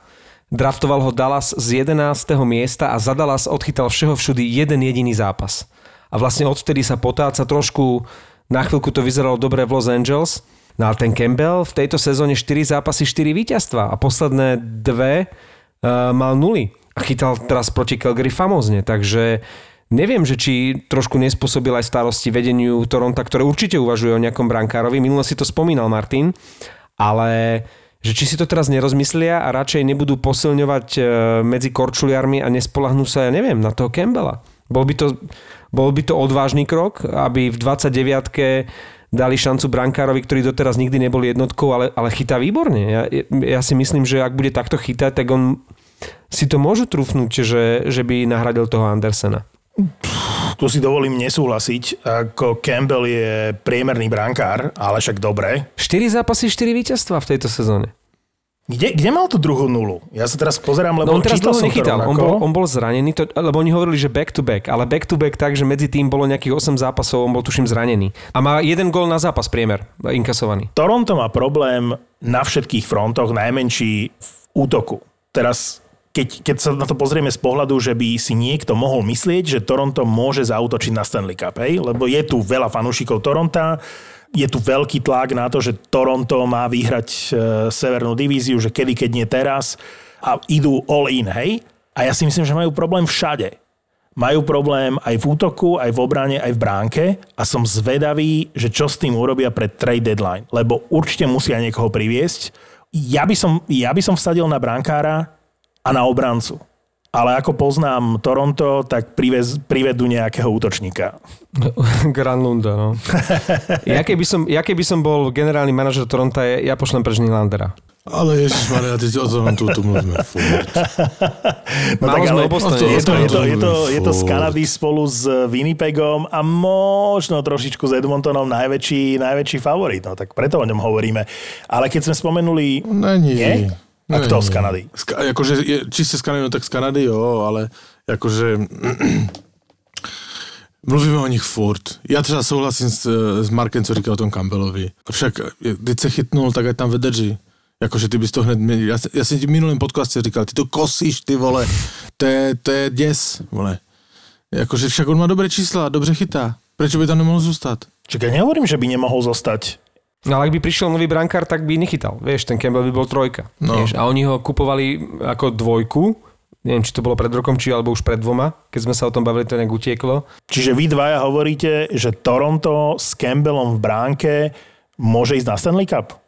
draftoval ho Dallas z 11. miesta a za Dallas odchytal všeho všudy jeden jediný zápas. A vlastne odvtedy sa potáca trošku, na chvíľku to vyzeralo dobre v Los Angeles, no ale ten Campbell v tejto sezóne 4 zápasy, 4 víťazstva a posledné dve uh, mal nuly a chytal teraz proti Calgary famózne, takže neviem, že či trošku nespôsobil aj starosti vedeniu Toronta, ktoré určite uvažuje o nejakom brankárovi. Minule si to spomínal Martin, ale že či si to teraz nerozmyslia a radšej nebudú posilňovať e, medzi korčuliarmi a nespolahnú sa, ja neviem, na toho Campbella. Bol by to, bol by to odvážny krok, aby v 29 dali šancu brankárovi, ktorý doteraz nikdy nebol jednotkou, ale, ale chytá výborne. Ja, ja si myslím, že ak bude takto chytať, tak on si to môžu trúfnúť, že, že by nahradil toho Andersena. tu si dovolím nesúhlasiť, ako Campbell je priemerný brankár, ale však dobre. 4 zápasy, 4 víťazstva v tejto sezóne. Kde, kde mal tú druhú nulu? Ja sa teraz pozerám, lebo No on teraz čítal som to nechytal. On rovnako. bol, on bol zranený, to, lebo oni hovorili, že back to back, ale back to back tak, že medzi tým bolo nejakých 8 zápasov, on bol tuším zranený. A má jeden gól na zápas priemer, inkasovaný. Toronto má problém na všetkých frontoch, najmenší v útoku. Teraz, keď, keď sa na to pozrieme z pohľadu, že by si niekto mohol myslieť, že Toronto môže zautočiť na Stanley Cup, hej? lebo je tu veľa fanúšikov Toronta, je tu veľký tlak na to, že Toronto má vyhrať e, severnú divíziu, že kedy, keď nie teraz a idú all in, hej? A ja si myslím, že majú problém všade. Majú problém aj v útoku, aj v obrane, aj v bránke a som zvedavý, že čo s tým urobia pred trade deadline, lebo určite musia niekoho priviesť. Ja by som, ja by som vsadil na brankára a na obrancu. Ale ako poznám Toronto, tak privez, privedú nejakého útočníka. Granlunda, no. ja, keby som, ja keby som bol generálny manažer Toronto, ja pošlem pre Nylandera. Ale ježišmarja, ty o tom tu, tu mluvíme. Furt. No Málo tak ale o Bostone, je, to, je, to, je, to, je to z. Kanady spolu s Winnipegom a možno trošičku s Edmontonom najväčší, najväčší favorit. No tak preto o ňom hovoríme. Ale keď sme spomenuli... Není. Nie? A kto z Kanady? Ska, akože je, čiste z Kanady, no tak z Kanady, jo, ale akože mluvíme o nich furt. Já třeba souhlasím s, s Markem, co říkal o tom Campbellovi. Však, když se chytnul, tak ať tam vydrží. Jakože ty bys to hned měl. Já, já jsem ti v minulém říkal, ty to kosíš, ty vole. To je, to je děs, vole. Jakože však on má dobré čísla, dobře chytá. Proč by tam nemohl zůstat? Čakaj, nehovorím, že by nemohol zostať. No ale ak by prišiel nový brankár, tak by nechytal. Vieš, ten Campbell by bol trojka. No. Vieš, a oni ho kupovali ako dvojku. Neviem, či to bolo pred rokom, či alebo už pred dvoma. Keď sme sa o tom bavili, to nejak utieklo. Čiže vy dvaja hovoríte, že Toronto s Campbellom v bránke môže ísť na Stanley Cup?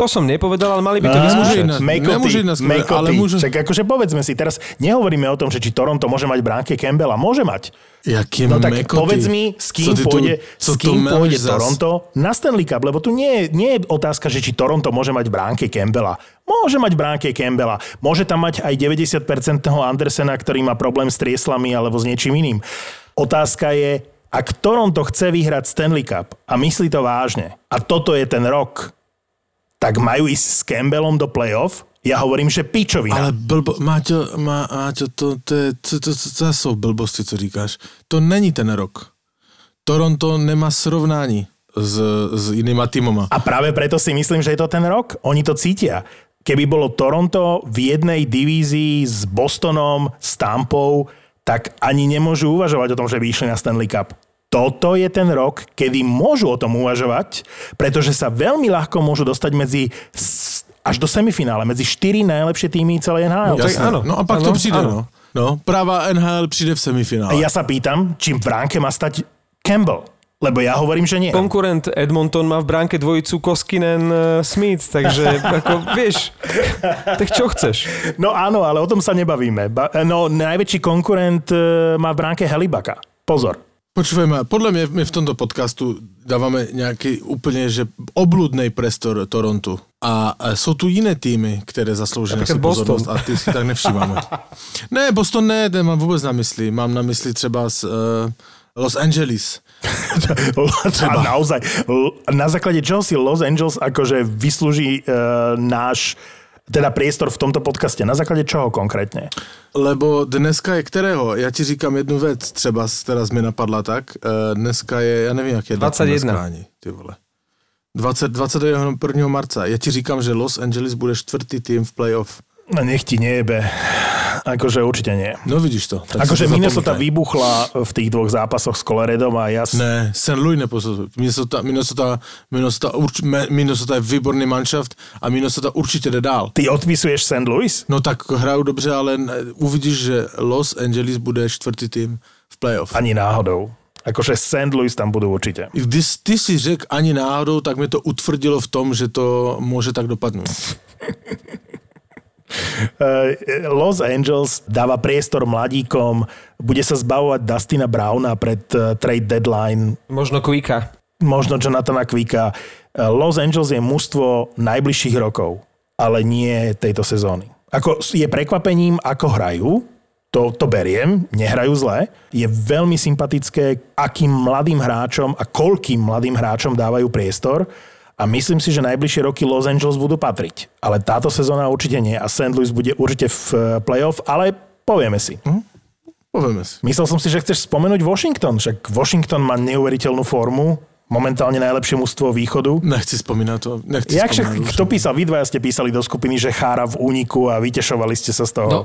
To som nepovedal, ale mali by to vyskúšať. nemôže mekoty. ale môže- Čak akože povedzme si, teraz nehovoríme o tom, že či Toronto môže mať bránke Campbella. Môže mať. Jaký No tak mekoty. povedz mi, s kým tu- pôjde, s kým pôjde zas? Toronto na Stanley Cup, lebo tu nie, je- nie je otázka, že či Toronto môže mať bránke Campbella. Môže mať bránke Campbella. Môže tam mať aj 90% Andersena, ktorý má problém s trieslami alebo s niečím iným. Otázka je, ak Toronto chce vyhrať Stanley Cup a myslí to vážne, a toto je ten rok, tak majú ísť s Campbellom do playoff? Ja hovorím, že pičovina. Ale blbo, Máťo, má, Máťo to, to, je, to, to, to, to jsou blbosti, co říkáš. To není ten rok. Toronto nemá srovnání s, s jinýma týmoma. A práve preto si myslím, že je to ten rok. Oni to cítia. Keby bolo Toronto v jednej divízii s Bostonom, s Tampou, tak ani nemôžu uvažovať o tom, že by išli na Stanley Cup. Toto je ten rok, kedy môžu o tom uvažovať, pretože sa veľmi ľahko môžu dostať medzi až do semifinále, medzi štyri najlepšie týmy celej NHL. tak Jasné. áno. No a pak Áno, to přijde, áno. no. No, práva NHL přijde v A semifinále. ja sa pýtam, čím v ránke má stať Campbell. Lebo ja hovorím, že nie. Konkurent Edmonton má v bránke dvojicu Koskinen eh, Smith, takže ako, vieš, tak čo chceš? No áno, ale o tom sa nebavíme. Ba- no, najväčší konkurent e, má v bránke Helibaka. Pozor. Počúvajme, podľa mňa my v tomto podcastu dávame nejaký úplne že obludnej prestor Torontu. A a jsou tu jiné týmy, naši Například Boston. pozornost a ty si tak nevšímáme. ne, Boston ne, ten mám vůbec na mysli. Mám na mysli třeba z uh, Los Angeles. A naozaj, na základe čoho si Los Angeles akože vyslúži e, náš teda priestor v tomto podcaste? Na základe čoho konkrétne? Lebo dneska je kterého? Já ti říkám jednu věc, třeba teraz mi napadla tak. Uh, dneska je, já nevím, jak je datum 21. dneska ani, ty vole. 20, 21. marca. Já ti říkám, že Los Angeles bude čtvrtý tým v playoff. No nech ti nejebe. Akože určite nie. No vidíš to. Tak Akože to Minnesota zapamätaj. vybuchla v tých dvoch zápasoch s Coloredom a ja... Ne, St. Louis neposudzuje. Minnesota, Minnesota, Minnesota, urč, Minnesota je výborný manšaft a Minnesota určitě jde dál. Ty odpisuješ St. Louis? No tak hrajou dobře, ale uvidíš, že Los Angeles bude čtvrtý tým v playoff. Ani náhodou. Akože St. Louis tam budú určite. Když ty si řekl ani náhodou, tak mi to utvrdilo v tom, že to může tak dopadnout. Eh, Los Angeles dáva priestor mladíkom, bude sa zbavovať Dustina Browna pred eh, trade deadline, Možno Quicka. možno Jonathana Quicka. Eh, Los Angeles je mužstvo najbližších rokov, ale nie tejto sezóny. Ako je prekvapením, ako hrajú, to, to beriem, nehrajú zle. Je veľmi sympatické, akým mladým hráčom a koľkým mladým hráčom dávajú priestor a myslím si, že najbližšie roky Los Angeles budú patriť. Ale táto sezóna určite nie a St. Louis bude určite v eh, playoff, ale povieme si. Povieme si. Myslel som si, že chceš spomenúť Washington, však Washington má neuveriteľnú formu, momentálne najlepšie mužstvo východu. Nechci vzpomínat to. Nechci Jak však, kto písal? Vy dvaja ste písali do skupiny, že chára v úniku a vytešovali ste sa z toho. No,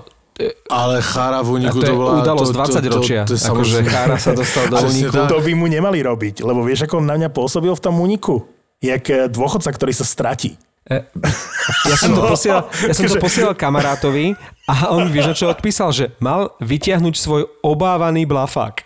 Ale Chára v úniku to to bola... udalosť to, 20 ročia. To, to, to, akože Chára sa dostal do úniku. tak. To by mu nemali robiť, lebo vieš, ako on na mňa pôsobil v tom úniku? Jak eh, dôchodca, ktorý sa stratí. Ja som to posielal, ja som to Akože- posielal kamarátovi A on, vieš, na čo odpísal, že mal vytiahnuť svoj obávaný blafák.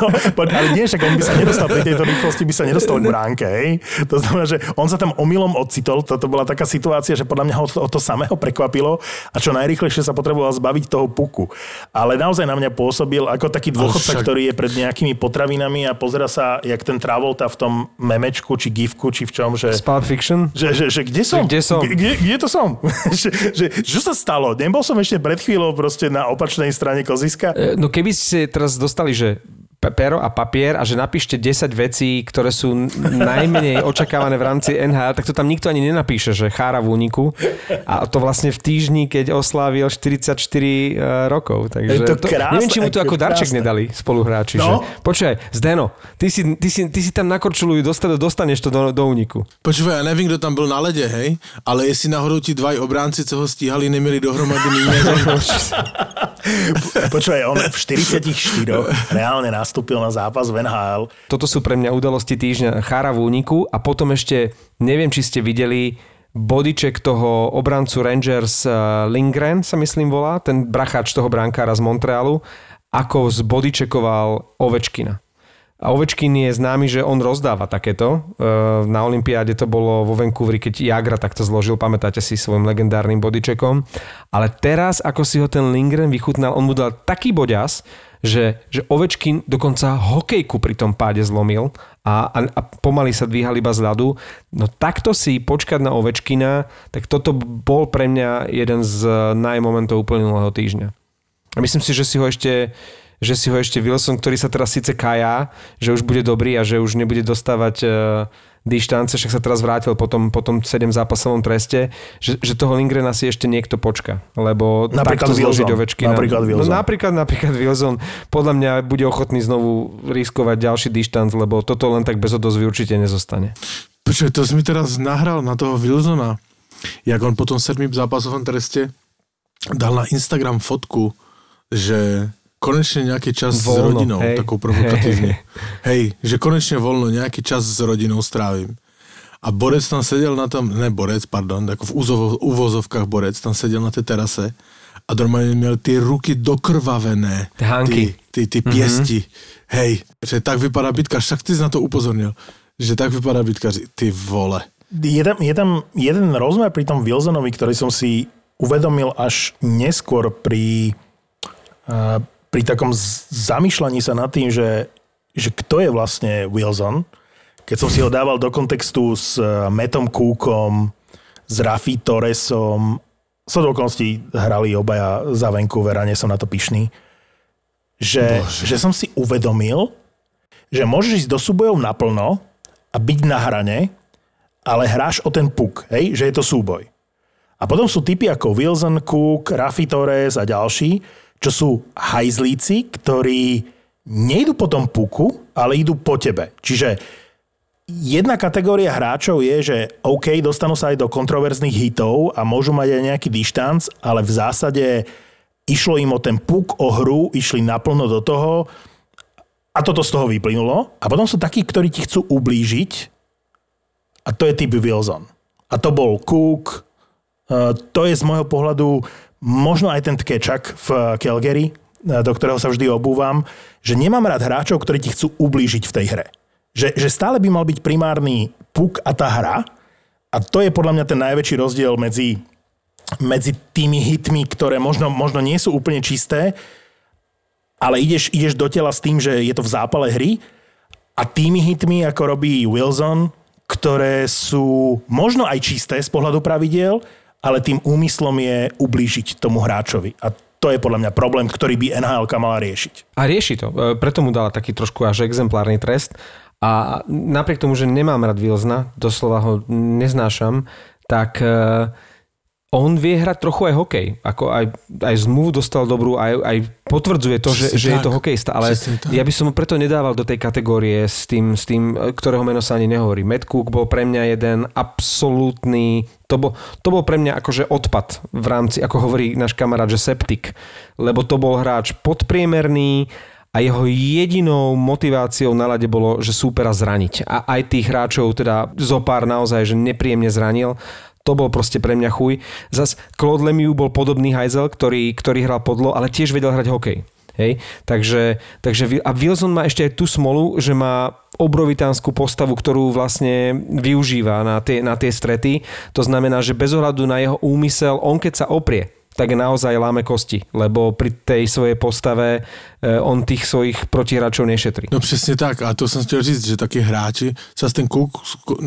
No, poď, ale nie, však on by sa nedostal pri tejto rýchlosti, by sa nedostal k bránke. Hej. To znamená, že on sa tam omylom ocitol. Toto bola taká situácia, že podľa mňa ho to, to samého prekvapilo a čo najrýchlejšie sa potreboval zbaviť toho puku. Ale naozaj na mňa pôsobil ako taký dôchodca, však- ktorý je pred nejakými potravinami a pozera sa, jak ten Travolta v tom memečku, či gifku, či v čom, že... Pulp Fiction? Že, že, že kde som? kde som? Kde, kde to som? že, že, čo sa stalo? Nebol som ešte pred chvíľou proste na opačnej strane koziska? E, No keby ste teraz dostali, že pero a papier a že napíšte 10 vecí, ktoré sú najmenej očakávané v rámci NHL, tak to tam nikto ani nenapíše, že chára v úniku. A to vlastne v týždni, keď oslávil 44 e, rokov. Takže Je to krásne, neviem, či mu to ako darček krásne. nedali spoluhráči. No. Že, počkaj, Zdeno, ty si, ty, si, ty si tam nakorčuluj, dostane, dostaneš to do, do úniku. Počúvaj, ja nevím, kdo tam byl na ledě, hej, ale jestli náhodou ti dvaj obránci, co ho stíhali, neměli dohromady Počúvaj, on v 44 reálne nastúpil na zápas v NHL. Toto sú pre mňa udalosti týždňa Chára v úniku a potom ešte, neviem, či ste videli bodyček toho obrancu Rangers eh, Lindgren, sa myslím volá, ten bracháč toho brankára z Montrealu, ako zbodyčekoval Ovečkina. A Ovečkin je známy, že on rozdáva takéto. Eh, Na Olympiáde to bolo vo Vancouveri, keď Jagra takto zložil, pamätáte si svojim legendárnym bodyčekom. Ale teraz, ako si ho ten Lindgren vychutnal, on mu dal taký boďas, že, že Ovečkin dokonca hokejku pri tom páde zlomil a, a, a pomaly sa dvíhal iba z ľadu. No takto si počkať na Ovečkina, tak toto bol pre mňa jeden z najmomentov uplynulého týždňa. A myslím si, že si ho ešte že si ho ešte Wilson, ktorý sa teraz síce kaja, že už bude dobrý a že už nebude dostávať uh, dištance, však sa teraz vrátil po tom, po tom 7 zápasovom treste, že, že toho Lingrena si ešte niekto počka, lebo Napríklad takto Wilson. Ovečkina. Napríklad Wilson. No, napríklad, napríklad Wilson. Podľa mňa bude ochotný znovu riskovať ďalší dištanc, lebo toto len tak bez odozvy určite nezostane. Počkej, to jsi mi teda nahral na toho Wilsona, jak on po tom sedmým zápasovém trestě dal na Instagram fotku, že konečne nejaký čas s Voľno, rodinou, hej. takou provokatívne. Hej, že konečne voľno, nejaký čas s rodinou strávim. A Borec tam sedel na tom, ne Borec, pardon, jako v úzovo, uvozovkách Borec, tam sedel na té terase a normálně měl ty ruky dokrvavené. Ty hánky. Ty, ty, ty pěsti. Mm-hmm. Hej, že tak vypadá bitkař, však ty jsi na to upozornil, že tak vypadá bitkař, ty vole. Je tam, je tam jeden rozmer pri tom Wilsonovi, ktorý som si uvedomil až neskôr pri, uh, pri takom zamýšľaní sa nad tým, že, že kto je vlastne Wilson. Keď som si ho dával do kontextu s uh, Metom Cookom, s Rafi Torresom, so okolností hrali obaja za Vancouver a nie som na to pyšný, že, že som si uvedomil, že môžeš ísť do súbojov naplno a byť na hrane, ale hráš o ten puk, hej, že je to súboj. A potom sú typy ako Wilson, Cook, Rafi Torres a ďalší, čo sú hajzlíci, ktorí nejdu po tom puku, ale idú po tebe. Čiže jedna kategória hráčov je, že OK, dostanú sa aj do kontroverzných hitov a môžu mať aj nejaký dištanc, ale v zásade išlo im o ten puk, o hru, išli naplno do toho a toto z toho vyplynulo. A potom sú takí, ktorí ti chcú ublížiť a to je typ Wilson. A to bol Cook, Uh, to je z môjho pohľadu možno aj ten tkečak v Calgary, uh, do ktorého sa vždy obúvam, že nemám rád hráčov, ktorí ti chcú ublížiť v tej hre. Že, že stále by mal byť primárny puk a tá hra a to je podľa mňa ten najväčší rozdiel medzi, medzi tými hitmi, ktoré možno, možno nie sú úplne čisté, ale ideš, ideš do tela s tým, že je to v zápale hry a tými hitmi, ako robí Wilson, ktoré sú možno aj čisté z pohľadu pravidiel, ale tým úmyslom je ublížiť tomu hráčovi. A to je podľa mňa problém, ktorý by NHL mala riešiť. A rieši to. E, Preto mu dala taký trošku až exemplárny trest. A napriek tomu, že nemám rád Wilsona, doslova ho neznášam, tak e, on vie hrať trochu aj hokej. Ako aj, aj zmluvu dostal dobrú, aj, aj potvrdzuje to, že, že je to hokejista. Ale ja by som ho preto nedával do tej kategórie s tým, s tým ktorého meno sa ani nehovorí. Matt Cook bol pre mňa jeden absolútny... To bol, to bol pre mňa akože odpad v rámci, ako hovorí náš kamarát, že septik. Lebo to bol hráč podpriemerný, a jeho jedinou motiváciou na lade bolo, že súpera zraniť. A aj tých hráčov, teda zopár naozaj, že nepríjemne zranil. To bol proste pre mňa chuj. Zas Claude Lemieux bol podobný hajzel, ktorý, ktorý hral podlo, ale tiež vedel hrať hokej. Hej? Takže, takže a Wilson má ešte aj tú smolu, že má obrovitánsku postavu, ktorú vlastne využíva na tie, na tie strety. To znamená, že bez ohľadu na jeho úmysel, on keď sa oprie, tak naozaj láme kosti, lebo pri tej svojej postave on tých svojich protihráčov nešetrí. No přesně tak, a to jsem chtěl říct, že taky hráči, sa ten Cook,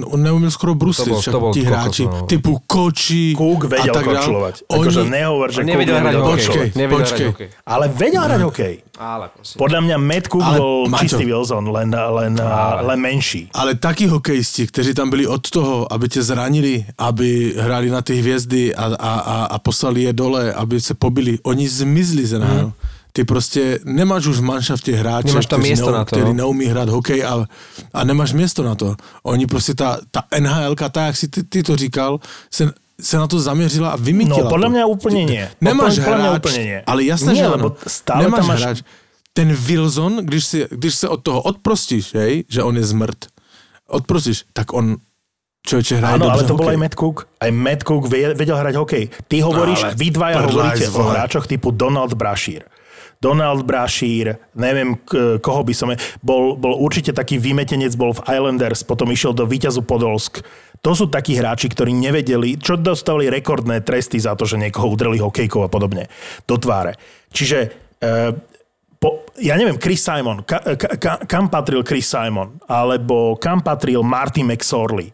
on neuměl skoro bruslit, však ti kokos, hráči no. typu Koči Cook vedel a tak dál. korčulovať. Oni, Akože nehovor, že Nevedel hrať hokej. Počkej, Nevedel hrať počkej. hokej. Ale vedel hrať hokej. Ale prosím. Podľa mňa Matt Cook Ale, bol Maťo. čistý Wilson, len, len, len menší. ale taky hokejisti, kteří tam byli od toho, aby tě zranili, aby hráli na ty hvězdy a, a, a, a poslali je dole, aby se pobili, oni zmizli ze NHL. Ty prostě nemáš už v manšaftě hráče, Nemáš tam miesto neu- na to, který no. neumí hrát hokej a, a nemáš město na to. Oni prostě ta, ta NHL, tak jak si ty, ty to říkal, se, se na to zaměřila a vymítila No, podľa mňa úplne nie. Nemáš podľa mňa hráč, úplne nie. ale jasné, nie, že lebo stále Nemáš tam máš... hráč. Ten Wilson, když, si, když se od toho odprostíš, hej, že on je zmrt, odprostíš, tak on člověče hraje Áno, ale to bol hokej. aj Matt Cook. Aj Matt Cook vedel hrať hokej. Ty hovoríš, Ale vy dvaja hovoríte o hráčoch typu Donald Brashear. Donald Brashear, neviem koho by som... Bol, bol určite taký vymetenec, bol v Islanders, potom išiel do Výťazu Podolsk. To sú takí hráči, ktorí nevedeli, čo dostali rekordné tresty za to, že niekoho udreli hokejkou a podobne do tváre. Čiže e, po, ja neviem, Chris Simon, ka, ka, ka, kam patril Chris Simon, alebo kam patril Marty McSorley.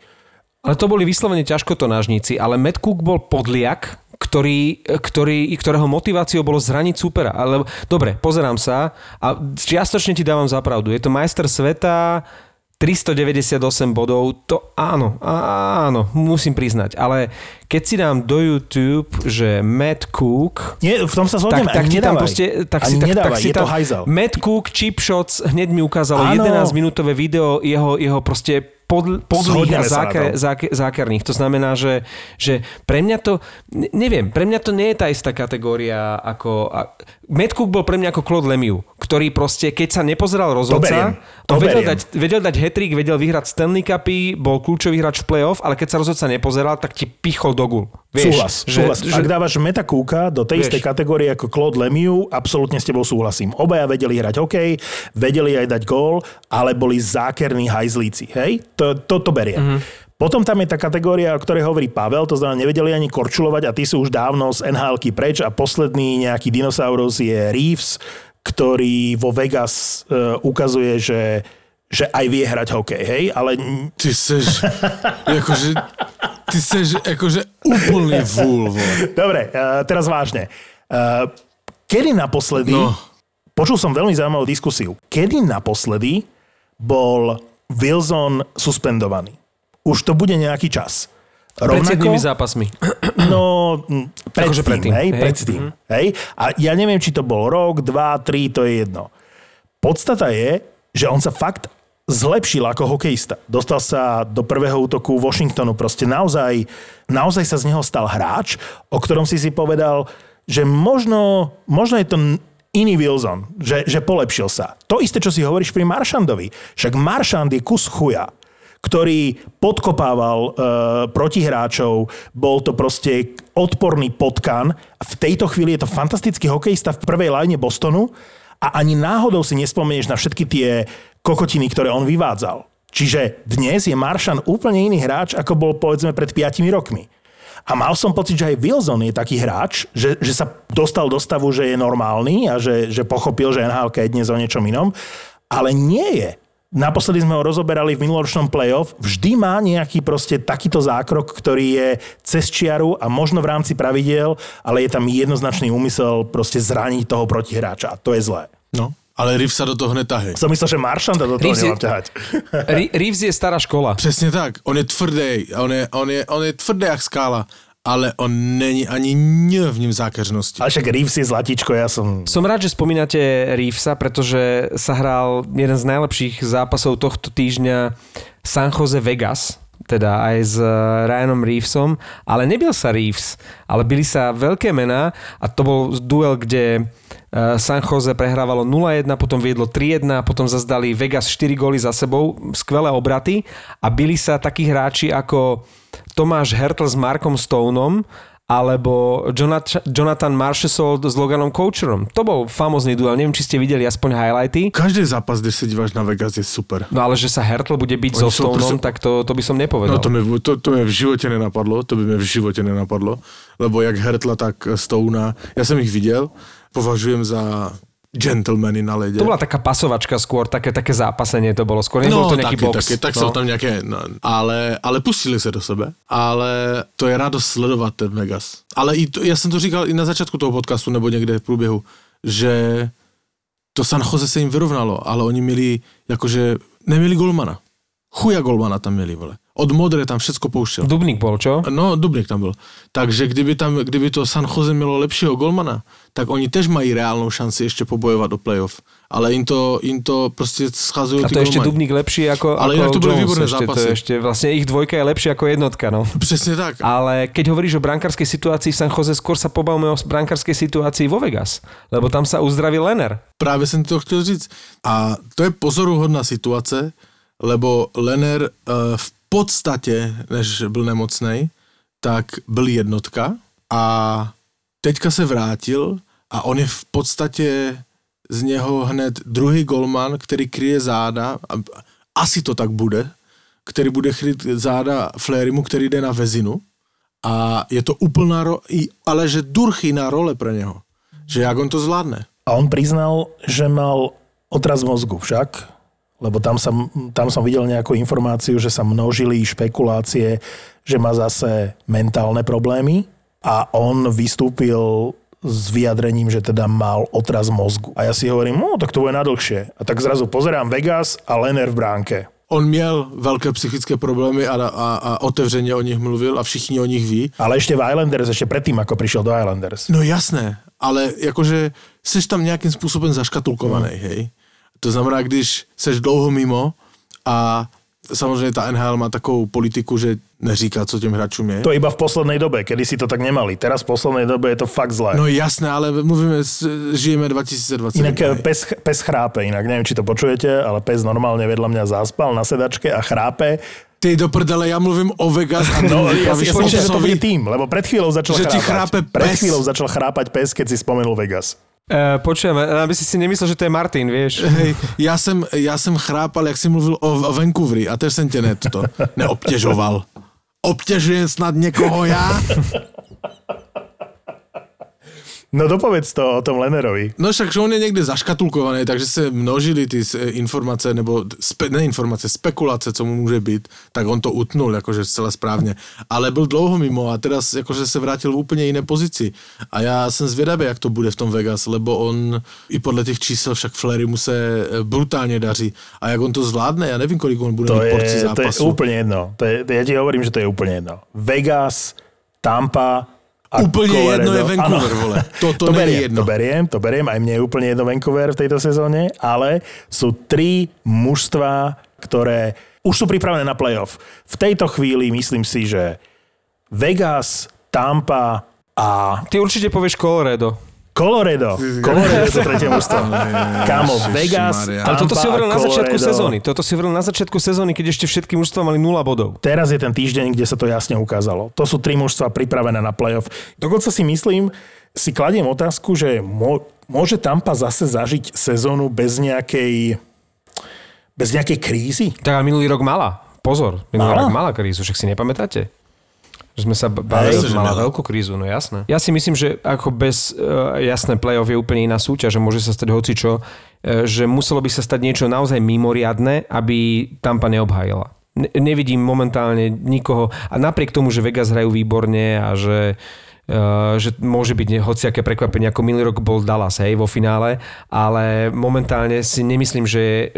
Ale to boli vyslovene ťažkotonážníci, ale Matt Cook bol podliak, ktorý, ktorý, ktorého motiváciou bolo zraniť supera. Ale, dobre, pozerám sa a čiastočne ti dávam za pravdu. Je to majster sveta, 398 bodov, to áno, áno, musím priznať. Ale keď si dám do YouTube, že Matt Cook, Nie, v tom sa zhodneme, tak, tak tam nedávaj. proste, tak si, tak, nedávaj, tak si je tam, to hajzel. Matt Cook, chip shots, hneď mi ukázalo Áno. 11 minútové video jeho, jeho proste pod, podlých a záker, záker, zákerných. To znamená, že, že pre mňa to, ne- neviem, pre mňa to nie je tá istá kategória ako... A, Matt Cook bol pre mňa ako Claude Lemieux, ktorý proste, keď sa nepozeral rozhodca, to on vedel dať, vedel dať hetrik, vedel vyhrať Stanley Cupy, bol kľúčový hráč v playoff, ale keď sa rozhodca nepozeral, tak ti pichol do gul. Vieš, súhlas, že, súhlas. Že, Ak dávaš Meta Kúka do tej Vieš. istej kategórie ako Claude Lemieux, absolútne s tebou súhlasím. Obaja vedeli hrať hokej, vedeli aj dať gól, ale boli zákerní hajzlíci. Hej? To, to, to beriem. Mhm. Mm-hmm. Potom tam je tá kategória, o ktorej hovorí Pavel, to znamená, nevedeli ani korčulovať a tí sú už dávno z nhl preč a posledný nejaký dinosaurus je Reeves, ktorý vo Vegas uh, ukazuje, že že aj vie hrať hokej, hej? Ale Ty seš, jakože, ty seš akože úplný vole. Dobre, uh, teraz vážne. Uh, kedy naposledy, no. počul som veľmi zaujímavú diskusiu, kedy naposledy bol Wilson suspendovaný? Už to bude nejaký čas. pred 7 zápasmi. No, mm, predtým, Akože predtým, hej, hej. predtým, hej. A ja neviem, či to bol rok, dva, tri, to je jedno. Podstata je, že on sa fakt zlepšil ako hokejista. Dostal sa do prvého útoku Washingtonu. Proste naozaj, naozaj sa z neho stal hráč, o ktorom si si povedal, že možno, možno je to iný Wilson, že, že polepšil sa. To isté, čo si hovoríš pri Maršandovi. Však Maršand je kus chuja ktorý podkopával e, protihráčov, bol to proste odporný potkan. V tejto chvíli je to fantastický hokejista v prvej line Bostonu a ani náhodou si nespomenieš na všetky tie kokotiny, ktoré on vyvádzal. Čiže dnes je Maršan úplne iný hráč, ako bol povedzme pred 5 rokmi. A mal som pocit, že aj Wilson je taký hráč, že, že sa dostal do stavu, že je normálny a že, že pochopil, že NHL je dnes o niečom inom, ale nie je. Naposledy sme ho rozoberali v minuloročnom playoff. Vždy má nejaký proste takýto zákrok, ktorý je cez čiaru a možno v rámci pravidiel, ale je tam jednoznačný úmysel proste zraniť toho protihráča. A to je zlé. No, ale Riv sa do toho netahej. Som myslel, že Maršanda do toho Reeves je- nemám ťahať. Re- Reeves je stará škola. Přesně tak, on je tvrdý, on je, on je, on je tvrdý jak skála, ale on není ani ň v ním zákeřnosti. Ale však Reeves je zlatičko, ja som... Som rád, že spomínate Reevesa, pretože sa hral jeden z najlepších zápasov tohto týždňa San Jose Vegas, teda aj s eh, Ryanom Reevesom, ale nebil sa Reeves, ale byli sa veľké mená a to bol duel, kde San Jose prehrávalo 0-1, potom viedlo 3-1, potom zazdali Vegas 4 góly za sebou, skvelé obraty a byli sa takí hráči ako Tomáš Hertl s Markom Stoneom alebo Jonathan, Marchessault s Loganom Coucherom. To bol famózny duel, neviem, či ste videli aspoň highlighty. Každý zápas, když se díváš na Vegas, je super. No ale že sa Hertl bude byť Oni so Stoneom, proste- tak to, to by som nepovedal. No to mi, to, to mi v životě nenapadlo, to by mi v životě nenapadlo, lebo jak Hertla, tak Stouna, já jsem ich viděl, považujem za gentlemany na ledě. To bola taká pasovačka skôr, také, také zápasenie to bolo skôr. Nebol No, to nejaký taky, box. taky, tak no. tam nějaké, no, ale, ale pustili se do sebe, ale to je radost sledovat ten Vegas. Ale i to, já jsem to říkal i na začátku toho podcastu, nebo někde v průběhu, že to San Jose se jim vyrovnalo, ale oni měli, jakože, neměli golmana. Chuja golmana tam měli, vole. Od Modre tam všecko pouštěl. Dubník bol, čo? No, Dubnik tam byl. Takže kdyby, tam, kdyby to San Jose mělo lepšího golmana, tak oni tež mají reálnou šanci ještě pobojovat do playoff. Ale jim to, jim to prostě schazují A to je ešte golmani. Dubník lepší ako, Ale ako inak to Jones výborné ešte, To zápasy. je ešte, vlastne ich dvojka je lepšia ako jednotka, no. Přesně tak. Ale keď hovoríš o brankárskej situácii v San Jose, skôr sa pobavme o brankárskej situácii vo Vegas. Lebo tam sa uzdravil Lener. Právě jsem to chtěl říct. A to je pozoruhodná situace, lebo Lener uh, v podstatě, než byl nemocnej, tak byl jednotka a teďka se vrátil a on je v podstatě z něho hned druhý golman, který kryje záda, a asi to tak bude, který bude kryt záda Flairimu, který jde na vezinu a je to úplná, ro- ale že durchýná role pro něho. Že jak on to zvládne. A on priznal, že mal otraz mozgu však, lebo tam, sa, tam som videl nejakú informáciu, že sa množili špekulácie, že má zase mentálne problémy a on vystúpil s vyjadrením, že teda mal otraz mozgu. A ja si hovorím, no tak to bude na dlhšie. A tak zrazu pozerám Vegas a Lener v bránke. On měl velké psychické problémy a, a, a otevřeně o nich mluvil a všichni o nich ví. Ale ešte v Islanders, ešte predtým, ako prišiel do Islanders. No jasné, ale jakože jsi tam nějakým způsobem zaškatulkovaný, Hmm. hej. To znamená, když seš dlouho mimo a samozřejmě ta NHL má takovou politiku, že neříká, co těm hráčům je. To iba v poslednej dobe, kedy si to tak nemali. Teraz v poslednej dobe je to fakt zlé. No jasné, ale mluvíme, žijeme 2020. Inak eh, pes, pes chrápe, inak neviem, či to počujete, ale pes normálne vedľa mňa zaspal na sedačke a chrápe. Ty do prdele, já mluvím o Vegas a No, ja, ja o myslel, že to bude tým, lebo pred chvíľou začal Že chrápať. chrápe Pred pes. chvíľou začal chrápať pes, keď si spomenul Vegas. E, počujem, aby si si nemyslel, že to je Martin, vieš. Hej, já jsem, já jsem chrápal, jak jsi mluvil o, o Vancouveri a tež jsem tě ne, to neobtěžoval. Obtěžujem snad někoho já? No dopovedz to o tom Lenerovi. No však, že on je někde zaškatulkovaný, takže se množili ty s- informace, nebo spe, ne informace, spekulace, co mu může být, tak on to utnul, jakože zcela správně. Ale byl dlouho mimo a teraz jakože se vrátil v úplně jiné pozici. A já jsem zvědavý, jak to bude v tom Vegas, lebo on i podle těch čísel však Flery mu se eh, brutálně daří. A jak on to zvládne, já nevím, kolik on bude To mít porci je, to je zápasu. úplne jedno. To je, ja ti hovorím, že to je úplne jedno. Vegas, Tampa a Úplně Colorado. jedno je Vancouver, Áno. vole. To- to beriem, jedno. To beriem, to beriem. Aj mne je úplne jedno Vancouver v tejto sezóne, ale sú tri mužstva, ktoré už sú pripravené na playoff. V tejto chvíli myslím si, že Vegas, Tampa a Ty určite povieš Colorado. Colorado je to tretie mužstvo. Kámo, Vegas, Ježišmaria. Ale toto Tampa si hovoril na začiatku sezóny. Toto si hovoril na začiatku sezóny, keď ešte všetky mužstva mali 0 bodov. Teraz je ten týždeň, kde sa to jasne ukázalo. To sú tri mužstva pripravené na playoff. Dokonca si myslím, si kladiem otázku, že môže Tampa zase zažiť sezónu bez nejakej bez nejakej krízy? Tak ale minulý rok mala. Pozor, minulý Mala? rok mala krízu, však si nepamätáte? Že sme sa bavili, že mala veľkú krízu, no jasné. Ja si myslím, že ako bez uh, jasné play-off je úplne iná súťaž, že môže sa stať hocičo, uh, že muselo by sa stať niečo naozaj mimoriadne, aby Tampa neobhájila. Ne- nevidím momentálne nikoho, a napriek tomu, že Vegas hrajú výborne a že Uh, že môže byť hociaké prekvapenie, ako minulý rok bol Dallas, hej, vo finále, ale momentálne si nemyslím, že,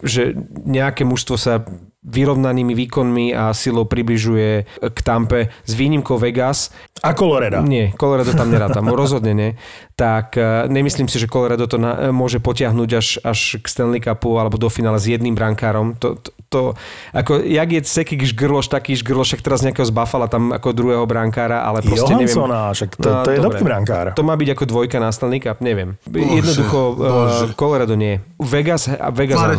že nejaké mužstvo sa vyrovnanými výkonmi a silou približuje k Tampe s výnimkou Vegas. A Colorado. Nie, Colorado tam nerátam, rozhodne nie. Tak e, nemyslím si, že Colorado to na, e, môže potiahnuť až, až k Stanley Cupu alebo do finále s jedným brankárom. To, to, to ako, jak je Sekik žgrloš, taký žgrloš, však teraz nejakého z Buffalo tam ako druhého brankára, ale proste neviem. Však to, No, to je dobrý brankár. To má byť ako dvojka na Stanley Cup, neviem. Bože, Jednoducho bože. uh, Colorado nie. Vegas, a Vegas áno.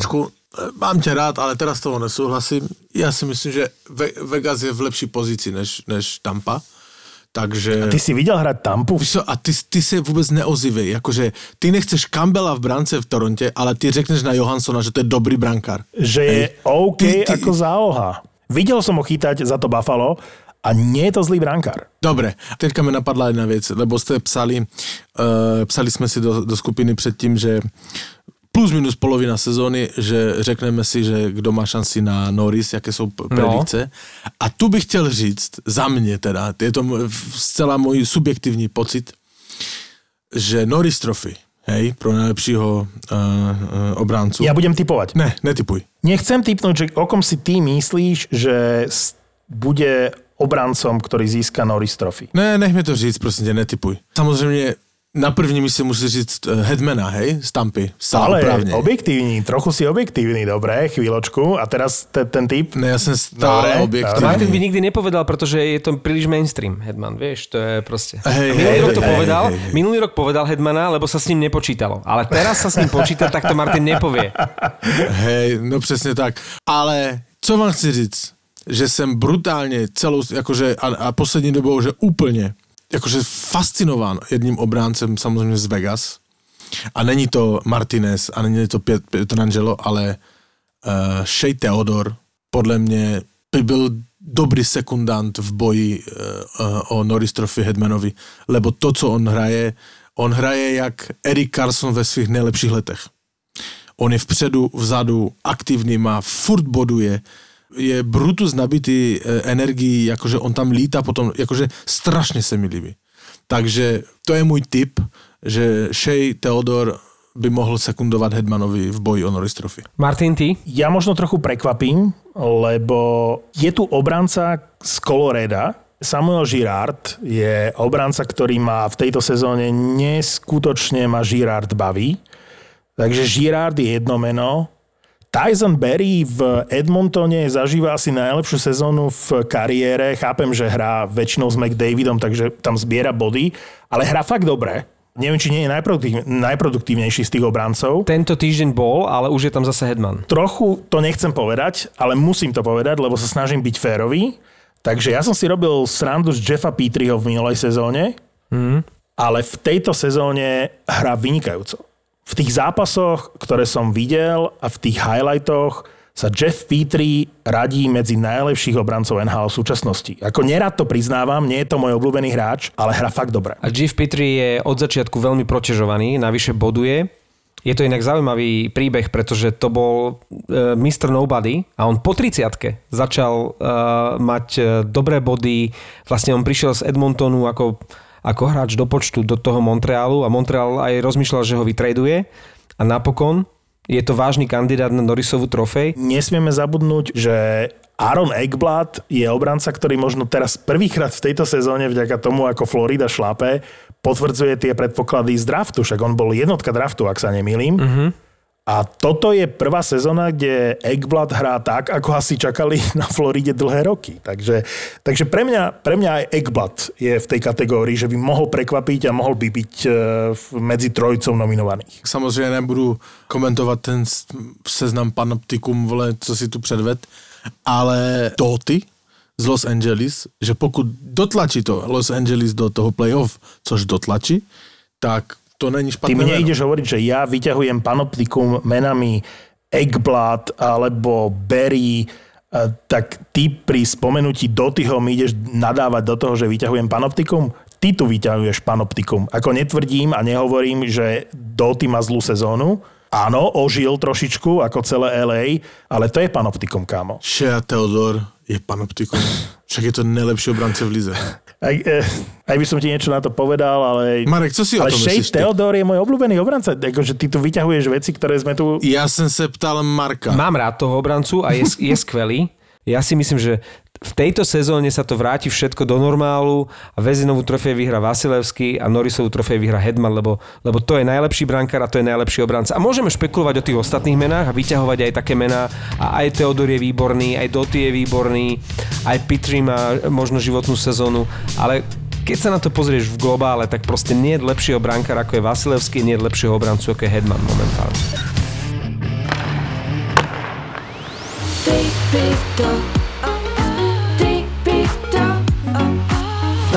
Mám tě rád, ale teraz toho nesouhlasím. Já si myslím, že Ve- Vegas je v lepší pozici než, než Tampa. Takže... Ty si videl hrať Tampu? A ty, ty se vůbec neozivej, jakože ty nechceš Campbella v brance v Toronte, ale ty řekneš na Johanssona, že to je dobrý brankár. Že je Hej. OK Ty- ty- ako záloha. Videl som ho chytať za to Buffalo a nie je to zlý brankár. Dobre, teďka mi napadla jedna věc, lebo jste psali, uh, psali jsme si do, do skupiny předtím, že plus minus polovina sezóny, že řekneme si, že kdo má šanci na Norris, jaké jsou p- predikce. A tu bych chtěl říct, za mě teda, je to zcela můj subjektivní pocit, že Norris Trophy, hej, pro nejlepšího uh, uh, obráncu. Ja budem typovať. Ne, netypuj. Nechcem typnúť, že o kom si ty myslíš, že bude obrancom, ktorý získa Norris Trophy. Ne, nech mi to říct, prosím tě, netypuj. Samozřejmě na první místě musí říct eh, Headmana, hej, z Tampy. Stále Ale oprávně. objektívny, trochu si objektívny, dobre, chvíľočku. A teraz te, ten typ. Ne, já jsem stále Dobre, objektivní. dobre. Martin by nikdy nepovedal, pretože je to príliš mainstream, Headman, vieš, to je proste. Hej, minulý hej, rok to hej, povedal, hej, hej. minulý rok povedal Headmana, lebo sa s ním nepočítalo. Ale teraz sa s ním počíta, tak to Martin nepovie. Hej, no přesně tak. Ale co vám chci říct, že jsem brutálně celou, jakože a, a poslední dobou, že úplně, jakože fascinován jedním obráncem samozřejmě z Vegas. A není to Martinez a není to Piet- Pietrangelo, ale uh, Shea Theodor podle mě by byl dobrý sekundant v boji uh, o Norris Trophy Headmanovi, lebo to, co on hraje, on hraje jak Eric Carson ve svých nejlepších letech. On je vpředu, vzadu, aktivní, má, furt boduje, je brutus nabitý e, energií, jakože on tam lítá potom, jakože strašně se mi líbí. Takže to je můj tip, že Shea Theodor by mohl sekundovat Hedmanovi v boji o Norris Trophy. Martin, ty? Ja možno trochu prekvapím, lebo je tu obranca z Coloreda, Samuel Girard je obranca, ktorý má v tejto sezóne neskutočne ma Girard baví. Takže Girard je jedno meno. Tyson Berry v Edmontone zažíva asi najlepšiu sezónu v kariére. Chápem, že hrá väčšinou s McDavidom, takže tam zbiera body, ale hrá fakt dobre. Neviem, či nie je najproduktív- najproduktívnejší z tých obrancov. Tento týždeň bol, ale už je tam zase Headman. Trochu to nechcem povedať, ale musím to povedať, lebo sa snažím byť férový. Takže ja som si robil srandu z Jeffa Petryho v minulej sezóne, mm. ale v tejto sezóne hrá vynikajúco. V tých zápasoch, ktoré som videl a v tých highlightoch sa Jeff Petrie radí medzi najlepších obrancov NHL v súčasnosti. Ako nerad to priznávam, nie je to môj obľúbený hráč, ale hrá fakt dobre. A Jeff Petrie je od začiatku veľmi protežovaný, navyše boduje. Je to inak zaujímavý príbeh, pretože to bol uh, Mr. Nobody a on po 30 začal uh, mať uh, dobré body. Vlastne on prišiel z Edmontonu ako, ako hráč do počtu do toho Montrealu a Montreal aj rozmýšľal, že ho vytraduje a napokon je to vážny kandidát na Norrisovú trofej. Nesmieme zabudnúť, že Aaron Eckblad je obranca, ktorý možno teraz prvýkrát v tejto sezóne vďaka tomu, ako Florida šlape, potvrdzuje tie predpoklady z draftu. Však on bol jednotka draftu, ak sa nemýlim. Uh-huh. A toto je prvá sezóna, kde Eckblad hrá tak, ako asi čakali na Floride dlhé roky. Takže, takže pre, mňa, pre mňa aj Eckblad je v tej kategórii, že by mohol prekvapiť a mohol by byť eh, medzi trojicou nominovaných. Samozřejmě nebudu komentovat ten seznam panoptikum, vole, co si tu předved, ale Toty z Los Angeles, že pokud dotlačí to Los Angeles do toho playoff, což dotlačí, tak to není Ty špatné mne meno. ideš hovoriť, že ja vyťahujem panoptikum menami Eggblad alebo Berry, eh, tak ty pri spomenutí Dotyho mi ideš nadávať do toho, že vyťahujem panoptikum? Ty tu vyťahuješ panoptikum. Ako netvrdím a nehovorím, že Doty má zlú sezónu. Áno, ožil trošičku, ako celé LA, ale to je panoptikum, kámo. Shea Theodor je panoptikum. Však je to nejlepší obránce v lize. Aj, eh, aj by som ti niečo na to povedal, ale... Marek, co si o ale tom Shea? Theodor je môj obľúbený obranca. Akože ty tu vyťahuješ veci, ktoré sme tu... Já jsem se ptal Marka. Mám rád toho obrancu a je, je skvelý. Ja si myslím, že v tejto sezóne sa to vráti všetko do normálu a Vezinovú trofej vyhra Vasilevský a Norrisovú trofej vyhra Hedman, lebo, lebo to je najlepší brankár a to je najlepší obranca. A môžeme špekulovať o tých ostatných menách a vyťahovať aj také mená. A aj Teodor je výborný, aj Doty je výborný, aj Pitri má možno životnú sezónu, ale keď sa na to pozrieš v globále, tak proste nie je lepšieho brankára ako je Vasilevský, nie je lepšieho obrancu ako je Hedman momentálne.